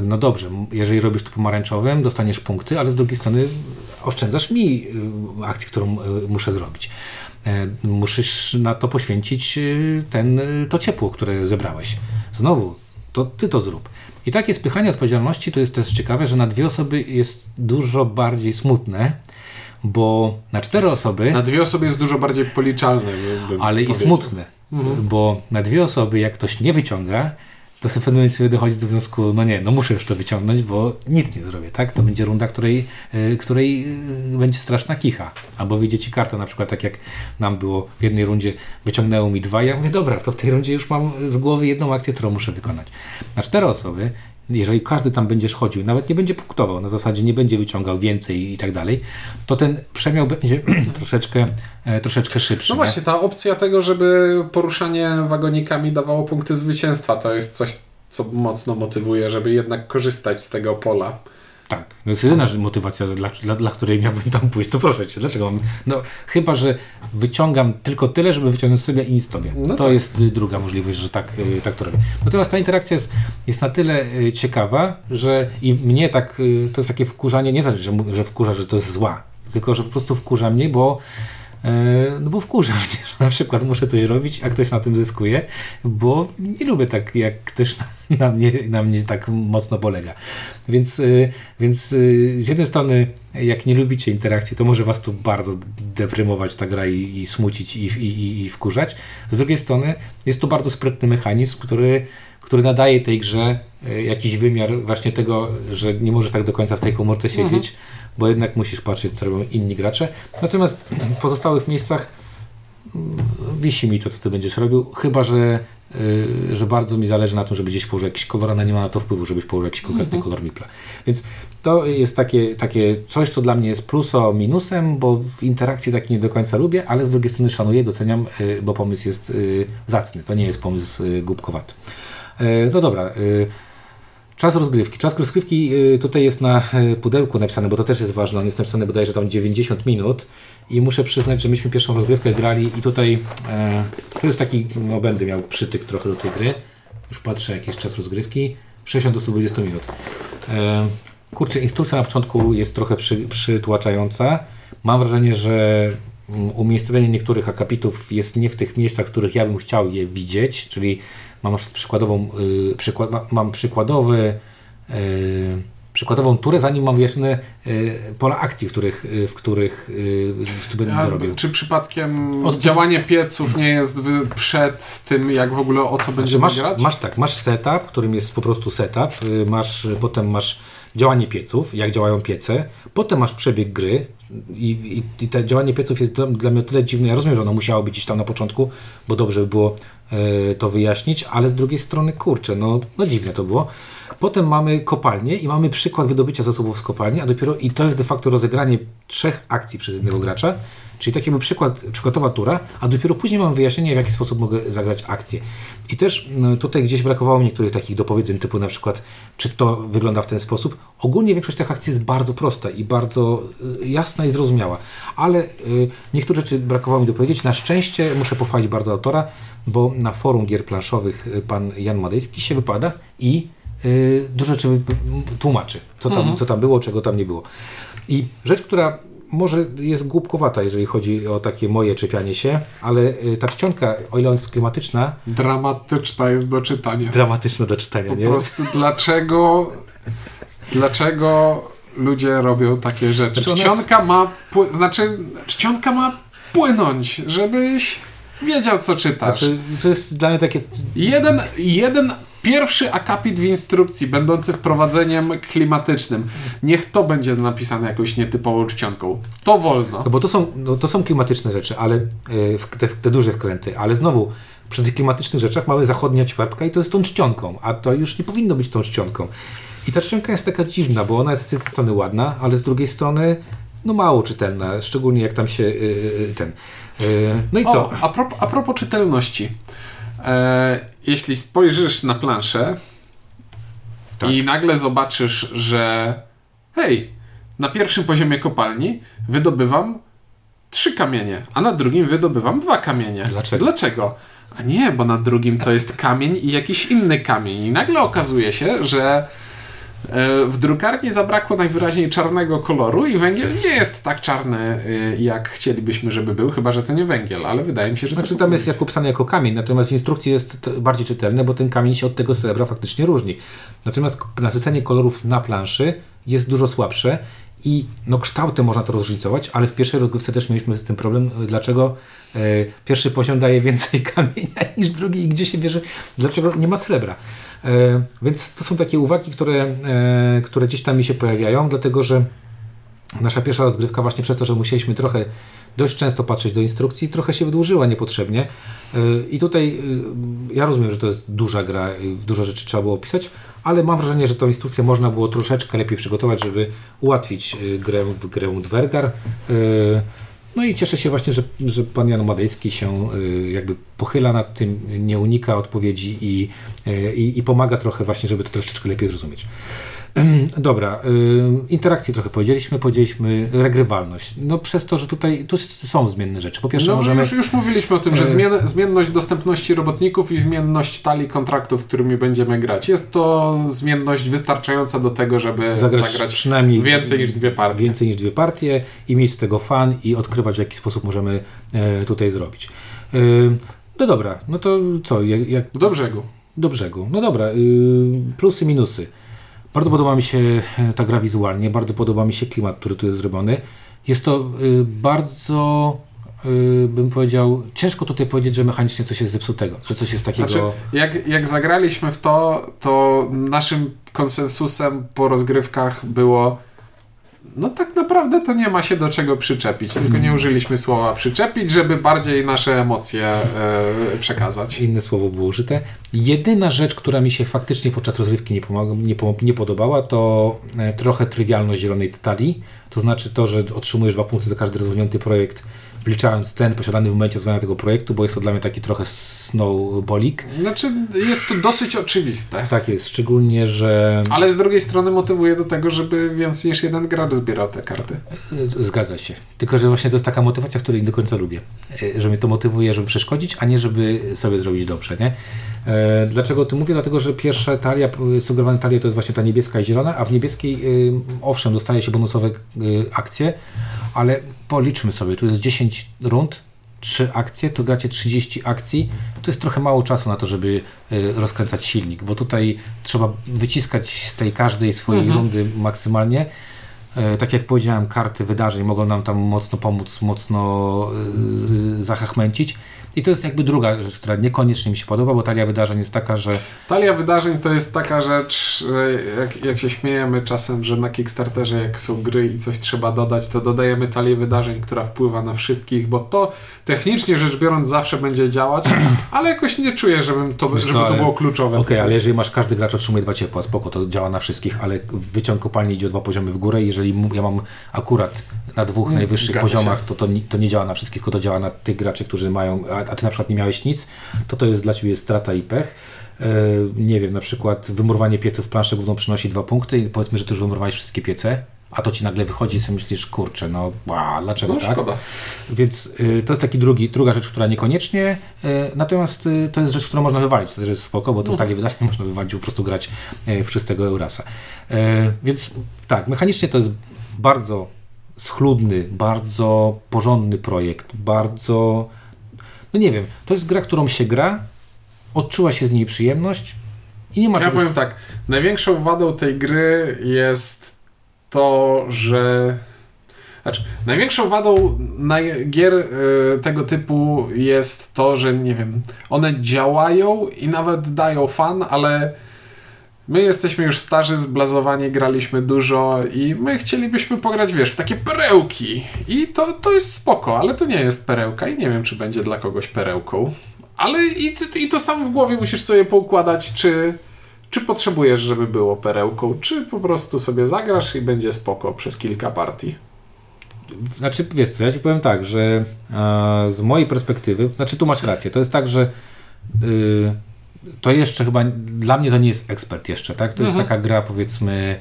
no dobrze, jeżeli robisz to pomarańczowym, dostaniesz punkty, ale z drugiej strony oszczędzasz mi y, akcję, którą y, muszę zrobić. E, musisz na to poświęcić y, ten, to ciepło, które zebrałeś. Znowu, to ty to zrób. I takie spychanie odpowiedzialności to jest też ciekawe, że na dwie osoby jest dużo bardziej smutne, bo na cztery osoby. Na dwie osoby jest dużo bardziej policzalne. Ale i smutne, mhm. bo na dwie osoby, jak ktoś nie wyciąga, to sobie w pewnym momencie dochodzi do wniosku, no nie, no muszę już to wyciągnąć, bo nic nie zrobię, tak? To będzie runda, której, y, której y, będzie straszna kicha. Albo wyjdzie ci karta, na przykład tak jak nam było w jednej rundzie, wyciągnęło mi dwa, ja mówię, dobra, to w tej rundzie już mam z głowy jedną akcję, którą muszę wykonać. Na cztery osoby jeżeli każdy tam będziesz chodził, nawet nie będzie punktował, na zasadzie nie będzie wyciągał więcej i tak dalej, to ten przemiał będzie troszeczkę, e, troszeczkę szybszy. No właśnie, ta opcja tego, żeby poruszanie wagonikami dawało punkty zwycięstwa, to jest coś, co mocno motywuje, żeby jednak korzystać z tego pola. Tak, to jest jedyna motywacja, dla, dla, dla, której miałbym tam pójść. To proszę cię, dlaczego mam. No, chyba, że wyciągam tylko tyle, żeby wyciągnąć sobie i nic tobie. No to tak. jest druga możliwość, że tak, y, tak to robię. Natomiast ta interakcja jest, jest na tyle y, ciekawa, że i mnie tak, y, to jest takie wkurzanie, nie znaczy, że, że wkurza, że to jest zła, tylko że po prostu wkurza mnie, bo no bo wkurza mnie, że na przykład muszę coś robić, a ktoś na tym zyskuje, bo nie lubię tak, jak ktoś na, na mnie, na mnie tak mocno polega. Więc, e, więc e, z jednej strony, jak nie lubicie interakcji, to może was tu bardzo deprymować ta gra i, i smucić i, i, i wkurzać. Z drugiej strony jest to bardzo sprytny mechanizm, który który nadaje tej grze jakiś wymiar właśnie tego, że nie możesz tak do końca w tej komórce siedzieć, mhm bo jednak musisz patrzeć, co robią inni gracze. Natomiast w pozostałych miejscach mm, wisi mi to, co ty będziesz robił, chyba że, yy, że bardzo mi zależy na tym, żeby gdzieś położył jakiś kolor, a nie ma na to wpływu, żebyś położył jakiś konkretny mhm. kolor mipla. Więc to jest takie, takie coś, co dla mnie jest pluso, minusem, bo w interakcji tak nie do końca lubię, ale z drugiej strony szanuję, doceniam, yy, bo pomysł jest yy, zacny. To nie jest pomysł głupkowaty. No dobra. Czas rozgrywki. Czas rozgrywki y, tutaj jest na y, pudełku napisany, bo to też jest ważne. On jest napisany bodajże tam 90 minut i muszę przyznać, że myśmy pierwszą rozgrywkę grali i tutaj e, to jest taki, no będę miał przytyk trochę do tej gry. Już patrzę jakiś czas rozgrywki. 60 do 120 minut. E, kurczę, instrukcja na początku jest trochę przy, przytłaczająca. Mam wrażenie, że mm, umiejscowienie niektórych akapitów jest nie w tych miejscach, w których ja bym chciał je widzieć, czyli mam przykładową, yy, przykład, mam przykładowy yy, przykładową turę, zanim mam wyjaśnione yy, pola akcji, w których, yy, w których yy, będę A, robił. Czy przypadkiem Od... działanie pieców nie jest przed tym, jak w ogóle o co będziemy masz, grać? Masz tak, masz setup, którym jest po prostu setup, masz, potem masz działanie pieców, jak działają piece, potem masz przebieg gry i, i, i te działanie pieców jest dla, dla mnie o tyle dziwne, ja rozumiem, że ono musiało być gdzieś tam na początku, bo dobrze by było E, to wyjaśnić, ale z drugiej strony, kurczę, no, no dziwne to było. Potem mamy kopalnię i mamy przykład wydobycia zasobów z kopalni, a dopiero i to jest de facto rozegranie trzech akcji przez jednego gracza, czyli taki był przykład, przykładowa tura, a dopiero później mamy wyjaśnienie, w jaki sposób mogę zagrać akcję. I też no, tutaj gdzieś brakowało mi niektórych takich dopowiedzeń, typu na przykład, czy to wygląda w ten sposób. Ogólnie większość tych akcji jest bardzo prosta i bardzo y, jasna i zrozumiała, ale y, niektóre rzeczy brakowało mi dopowiedzieć. Na szczęście muszę pochwalić bardzo autora, bo na forum gier planszowych y, pan Jan Madejski się wypada i yy, dużo rzeczy tłumaczy, co tam, mhm. co tam było, czego tam nie było. I rzecz, która może jest głupkowata, jeżeli chodzi o takie moje czepianie się, ale y, ta czcionka, o ile ona jest klimatyczna... Dramatyczna jest do czytania. Dramatyczna do czytania, po nie? Po prostu dlaczego... Dlaczego ludzie robią takie rzeczy? Znaczy czcionka jest... ma... Znaczy, czcionka ma płynąć, żebyś wiedział, co czytasz. Znaczy, to jest dla mnie takie... Jeden, jeden pierwszy akapit w instrukcji, będący wprowadzeniem klimatycznym. Niech to będzie napisane jakąś nietypową czcionką. To wolno. No bo to są, no, to są klimatyczne rzeczy, ale yy, te, te duże wkręty, ale znowu przy tych klimatycznych rzeczach mamy zachodnia ćwiartka i to jest tą czcionką, a to już nie powinno być tą czcionką. I ta czcionka jest taka dziwna, bo ona jest z jednej strony ładna, ale z drugiej strony no mało czytelna, szczególnie jak tam się yy, ten E, no i co? O, a, propos, a propos czytelności. E, jeśli spojrzysz na planszę tak. i nagle zobaczysz, że hej, na pierwszym poziomie kopalni wydobywam trzy kamienie, a na drugim wydobywam dwa kamienie. Dlaczego? Dlaczego? A nie, bo na drugim to jest kamień i jakiś inny kamień. I nagle okazuje się, że w drukarni zabrakło najwyraźniej czarnego koloru i węgiel nie jest tak czarny, e, jak chcielibyśmy, żeby był, chyba że to nie węgiel, ale wydaje mi się, że znaczy, to tam jest jak opisane jako kamień, natomiast w instrukcji jest bardziej czytelne, bo ten kamień się od tego srebra faktycznie różni. Natomiast nasycenie kolorów na planszy jest dużo słabsze i no kształtem można to różnicować, ale w pierwszej rozgrywce też mieliśmy z tym problem, dlaczego e, pierwszy poziom daje więcej kamienia niż drugi i gdzie się bierze, dlaczego nie ma srebra. E, więc to są takie uwagi, które, e, które gdzieś tam mi się pojawiają, dlatego że nasza pierwsza rozgrywka właśnie przez to, że musieliśmy trochę dość często patrzeć do instrukcji, trochę się wydłużyła niepotrzebnie. E, I tutaj ja rozumiem, że to jest duża gra, dużo rzeczy trzeba było opisać, ale mam wrażenie, że tą instrukcję można było troszeczkę lepiej przygotować, żeby ułatwić grę w grę Dwergar. No i cieszę się właśnie, że, że pan Jan Madejski się y, jakby pochyla nad tym, nie unika odpowiedzi i, y, i, i pomaga trochę właśnie, żeby to troszeczkę lepiej zrozumieć. Dobra, y, interakcji trochę powiedzieliśmy, powiedzieliśmy regrywalność. No przez to, że tutaj tu są zmienne rzeczy. Po pierwsze No możemy... już, już mówiliśmy o tym, że E, zmien, zmienność dostępności robotników i zmienność talii kontraktów, którymi będziemy grać. Jest to zmienność wystarczająca do tego, żeby zagrać, zagrać, przynajmniej więcej niż dwie partie. więcej niż dwie partie i mieć z tego fan i odkrywać w jaki sposób możemy e, tutaj zrobić. E, no dobra, no to co, jak, jak Do brzegu. do brzegu. No dobra, y, plusy, minusy. Bardzo podoba mi się e, ta gra wizualnie, bardzo podoba mi się klimat, który tu jest zrobiony. Jest to y, bardzo, y, bym powiedział, ciężko tutaj powiedzieć, że mechanicznie coś jest zepsutego, że coś jest takiego... Znaczy, jak, jak zagraliśmy w to, to naszym konsensusem po rozgrywkach było no tak naprawdę to nie ma się do czego przyczepić, tylko nie użyliśmy słowa przyczepić, żeby bardziej nasze emocje e, przekazać. Inne słowo było użyte. Jedyna rzecz, która mi się faktycznie podczas rozrywki nie, pomaga, nie, nie podobała, to e, trochę trywialność zielonej talii. To znaczy to, że otrzymujesz dwa punkty za każdy rozwinięty projekt, wliczając ten posiadany w momencie rozwiązania tego projektu, bo jest to dla mnie taki trochę snowballik. Znaczy, jest to dosyć oczywiste. Tak jest, szczególnie, że Ale z drugiej strony motywuje do tego, żeby więcej niż jeden gracz zbierał te karty. e, zgadza się. Tylko, że właśnie to jest taka motywacja, której nie do końca lubię. E, Że mnie to motywuje, żeby przeszkodzić, a nie żeby sobie zrobić dobrze, nie? E, Dlaczego o tym mówię? Dlatego, że pierwsza talia, sugerowana talia to jest właśnie ta niebieska i zielona, a w niebieskiej, owszem, dostaje się bonusowe akcje, ale policzmy sobie, tu jest 10 rund, 3 akcje, to gracie 30 akcji, to jest trochę mało czasu na to, żeby e, rozkręcać silnik, bo tutaj trzeba wyciskać z tej każdej swojej rundy maksymalnie. E, Tak jak powiedziałem, karty wydarzeń mogą nam tam mocno pomóc, mocno e, z- zachachmęcić. I to jest jakby druga rzecz, która niekoniecznie mi się podoba, bo talia wydarzeń jest taka, że Talia wydarzeń to jest taka rzecz, jak, jak się śmiejemy czasem, że na Kickstarterze jak są gry i coś trzeba dodać, to dodajemy talię wydarzeń, która wpływa na wszystkich, bo to technicznie rzecz biorąc zawsze będzie działać, ale jakoś nie czuję, żebym to, Wiesz żeby to ale- było kluczowe. Okej, tutaj. ale jeżeli masz, każdy gracz otrzymuje dwa ciepła, spoko, to działa na wszystkich, ale wyciąg kopalni idzie o dwa poziomy w górę i jeżeli ja mam akurat na dwóch najwyższych Mm, zgadza poziomach, to, to, to nie działa na wszystkich, tylko to działa na tych graczy, którzy mają, a, a ty na przykład nie miałeś nic, to to jest dla ciebie strata i pech. E, nie wiem, na przykład wymurowanie pieców w planszę główną przynosi dwa punkty i powiedzmy, że ty już wymurowałeś wszystkie piece, a to ci nagle wychodzi i sobie myślisz, kurczę, no ła, dlaczego No tak? szkoda. Więc y, to jest taki drugi, druga rzecz, która niekoniecznie, y, natomiast y, to jest rzecz, którą można wywalić, to też jest spoko, bo tą talię wydarzeń można wywalić, po prostu grać w czystego Eurasa. Więc tak, mechanicznie to jest bardzo schludny, bardzo porządny projekt, bardzo, no nie wiem, to jest gra, którą się gra, odczuła się z niej przyjemność i nie ma Ja czegoś... powiem tak, największą wadą tej gry jest to, że. Znaczy, największą wadą naj- gier y, tego typu jest to, że nie wiem, one działają i nawet dają fan, ale my jesteśmy już starzy, zblazowanie graliśmy dużo i my chcielibyśmy pograć, wiesz, w takie perełki. I to, to jest spoko, ale to nie jest perełka i nie wiem, czy będzie dla kogoś perełką. Ale i, i to sam w głowie musisz sobie poukładać, czy, czy potrzebujesz, żeby było perełką, czy po prostu sobie zagrasz i będzie spoko przez kilka partii. Znaczy, wiesz co, ja ci powiem tak, że e, z mojej perspektywy, znaczy tu masz rację, to jest tak, że y, to jeszcze chyba, dla mnie to nie jest ekspert jeszcze, tak? To jest taka gra powiedzmy,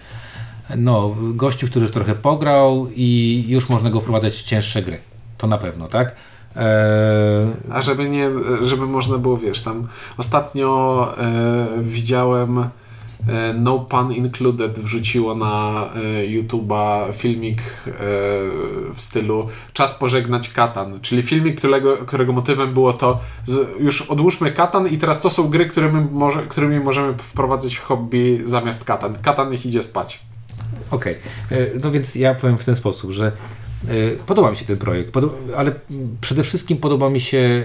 no, gościu, który już trochę pograł i już można go wprowadzać w cięższe gry. To na pewno, tak? E, A żeby nie, żeby można było, wiesz, tam ostatnio e, widziałem e, No Pun Included wrzuciło na e, YouTube'a filmik e, w stylu Czas pożegnać Katan, czyli filmik, którego, którego motywem było to z, już odłóżmy Katan i teraz to są gry, którymi, może, którymi możemy wprowadzać hobby zamiast Katan. Katan niech idzie spać. Okej, E, no więc ja powiem w ten sposób, że e, podoba mi się ten projekt, ale przede wszystkim podoba mi się e,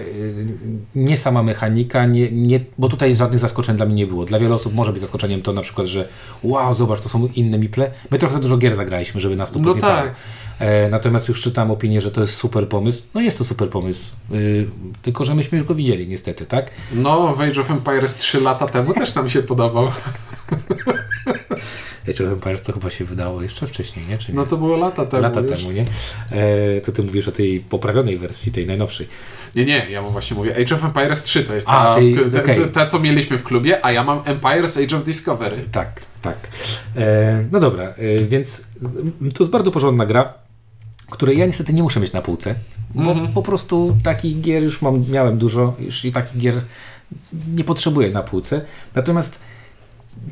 nie sama mechanika, nie, nie, bo tutaj żadnych zaskoczeń dla mnie nie było. Dla wielu osób może być zaskoczeniem to na przykład, że wow, zobacz, to są inne miple. My trochę za dużo gier zagraliśmy, żeby nas to No tak. E, Natomiast już czytam opinię, że to jest super pomysł. No jest to super pomysł, y, tylko że myśmy już go widzieli niestety, tak? No, w Age of Empires 3 lata temu też nam się podobał. Age of Empires to chyba się wydało jeszcze wcześniej, nie? Czy nie? No to było lata temu. Lata już. temu, nie? E, to ty mówisz o tej poprawionej wersji, tej najnowszej. Nie, nie, ja mu właśnie mówię. Age of Empires 3 to jest A, ta, tej- w- te, okej. te, te, co mieliśmy w klubie, a ja mam Empires Age of Discovery. Tak, tak. E, no dobra, e, więc mm, to jest bardzo porządna gra, której ja niestety nie muszę mieć na półce, bo po prostu takich gier już mam, miałem dużo, już i takich gier nie potrzebuję na półce. Natomiast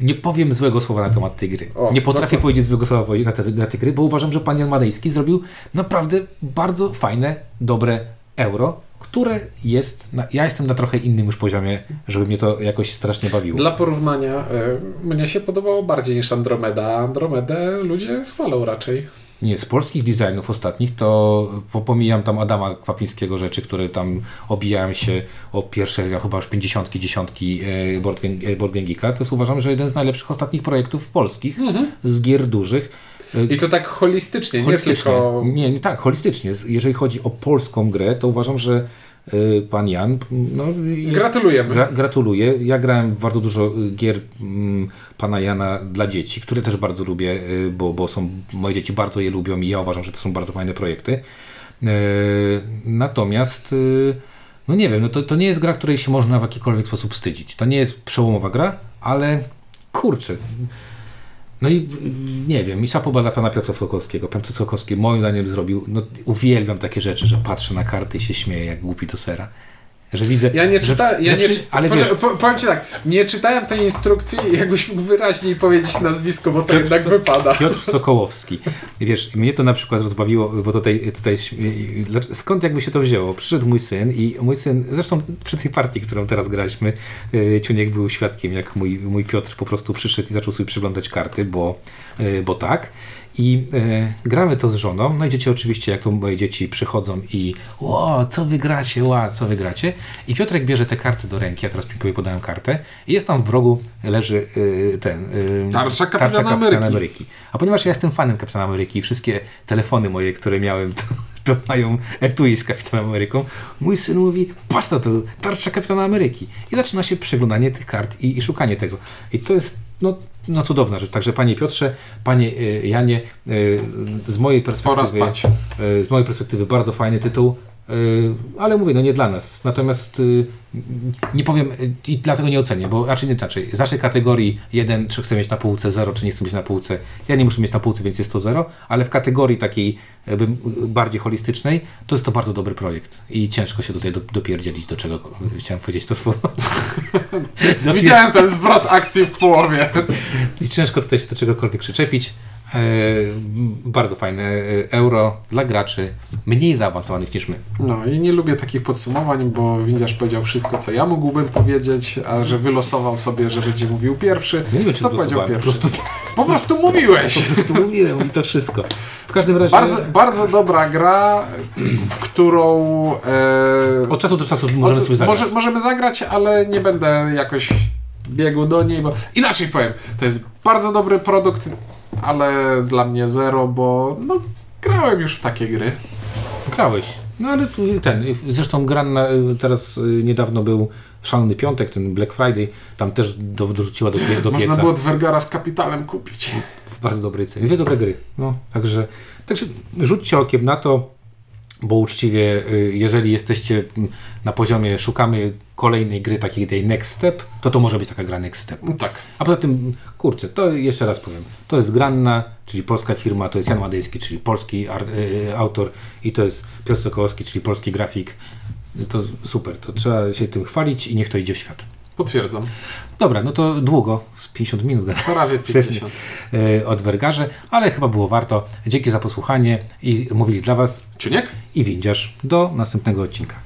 nie powiem złego słowa na temat tej gry. O, nie potrafię dokładnie. powiedzieć złego słowa na, te, na tej gry, bo uważam, że pan Jan Madejski zrobił naprawdę bardzo fajne, dobre euro, które jest, na, ja jestem na trochę innym już poziomie, żeby mnie to jakoś strasznie bawiło. Dla porównania, y, mnie się podobało bardziej niż Andromeda. a Andromedę ludzie chwalą raczej. Nie, z polskich designów ostatnich to po- pomijam tam Adama Kwapińskiego rzeczy, które tam obijają się o pierwsze ja chyba już 50, dziesiątki e, Board Gang- Board Game Geeka. To jest uważam, że jeden z najlepszych ostatnich projektów polskich z gier dużych. E, I to tak holistycznie, nie holistycznie. tylko... Nie, nie tak, holistycznie. Jeżeli chodzi o polską grę, to uważam, że pan Jan no, jest, Gratulujemy. Gra, gratuluję. Ja grałem w bardzo dużo y, gier mm, pana Jana dla dzieci, które też bardzo lubię, y, bo, bo są, moje dzieci bardzo je lubią i ja uważam, że to są bardzo fajne projekty. E, Natomiast, y, no nie wiem, no to, to nie jest gra, której się można w jakikolwiek sposób wstydzić. To nie jest przełomowa gra, ale kurczę. No i nie wiem, i szapoba dla pana Piotra Sokowskiego. Pan Piotr Sokowski moim zdaniem zrobił, no uwielbiam takie rzeczy, że patrzę na karty i się śmieję jak głupi do sera. Że widzę. Ja nie czytałem, ja przy- ale Proszę, wiesz, po, powiem Ci tak, nie czytałem tej instrukcji, jakbyś mógł wyraźniej powiedzieć nazwisko, bo to Piotr jednak So- wypada. Piotr Sokołowski. Wiesz, mnie to na przykład rozbawiło, bo tutaj, tutaj skąd jakby się to wzięło? Przyszedł mój syn i mój syn, zresztą przy tej partii, którą teraz graliśmy, y, Ciuniek był świadkiem, jak mój, mój Piotr po prostu przyszedł i zaczął sobie przeglądać karty, bo, y, bo tak. I y, gramy to z żoną. No i dzieci oczywiście, jak to moje dzieci przychodzą i ło, co wy gracie, ła, co wy gracie. I Piotrek bierze te karty do ręki, ja teraz mi podałem kartę i jest tam w rogu, leży y, ten... y, Tarcza Kapitana Ameryki. Ameryki. A ponieważ ja jestem fanem Kapitana Ameryki i wszystkie telefony moje, które miałem, to, to mają etui z Kapitanem Ameryką, mój syn mówi, patrz to, tarcza Kapitana Ameryki. I zaczyna się przeglądanie tych kart i, i szukanie tego. I to jest no, no cudowna rzecz. Także panie Piotrze, panie y, Janie, y, z mojej perspektywy, Pora spać. y, z mojej perspektywy bardzo fajny tytuł. Y, Ale mówię, no nie dla nas. Natomiast y, nie powiem y, i dlatego nie ocenię, bo raczej nie inaczej. Z naszej kategorii 1, czy chcę mieć na półce 0, czy nie chcę mieć na półce. Ja nie muszę mieć na półce, więc jest to 0, ale w kategorii takiej bardziej holistycznej, to jest to bardzo dobry projekt. I ciężko się tutaj do, dopierdzielić do czego chciałem powiedzieć to słowo. Dopier- Widziałem ten zwrot akcji w połowie. I ciężko tutaj się do czegokolwiek przyczepić. E, bardzo fajne e, euro dla graczy mniej zaawansowanych niż my. No i nie lubię takich podsumowań, bo windiarz powiedział wszystko, co ja mógłbym powiedzieć, a że wylosował sobie, że będzie mówił pierwszy, Ja nie wiem, czy to powiedział pierwszy. Po prostu, Po prostu mówiłeś! po prostu mówiłem i to wszystko. W każdym razie Bardzo, bardzo dobra gra, w którą e, od czasu do czasu możemy od- sobie zagrać. może, możemy zagrać, ale nie będę jakoś biegł do niej, bo inaczej powiem, to jest bardzo dobry produkt, ale dla mnie zero, bo no, grałem już w takie gry. Grałeś. No ale ten, zresztą gran na, teraz y, niedawno był Szalony Piątek, ten Black Friday, tam też do, dorzuciła do, do Można pieca było Dwergara z kapitalem kupić. w bardzo dobrej cenie. Dwie dobre gry. No, także, także rzućcie okiem na to, bo uczciwie, y, jeżeli jesteście na poziomie, szukamy kolejnej gry takiej tej Next Step, to to może być taka gra Next Step. Tak. A poza tym, kurczę, to jeszcze raz powiem, to jest Granna, czyli polska firma, to jest Jan Madejski, czyli polski ar, y, autor i to jest Piotr Sokołowski, czyli polski grafik. To super, to trzeba się tym chwalić i niech to idzie w świat. Potwierdzam. Dobra, no to długo, z 50 minut Prawie 50. y, od Wergarze, ale chyba było warto. Dzięki za posłuchanie i mówili dla Was Czuniek? i windziarz. Do następnego odcinka.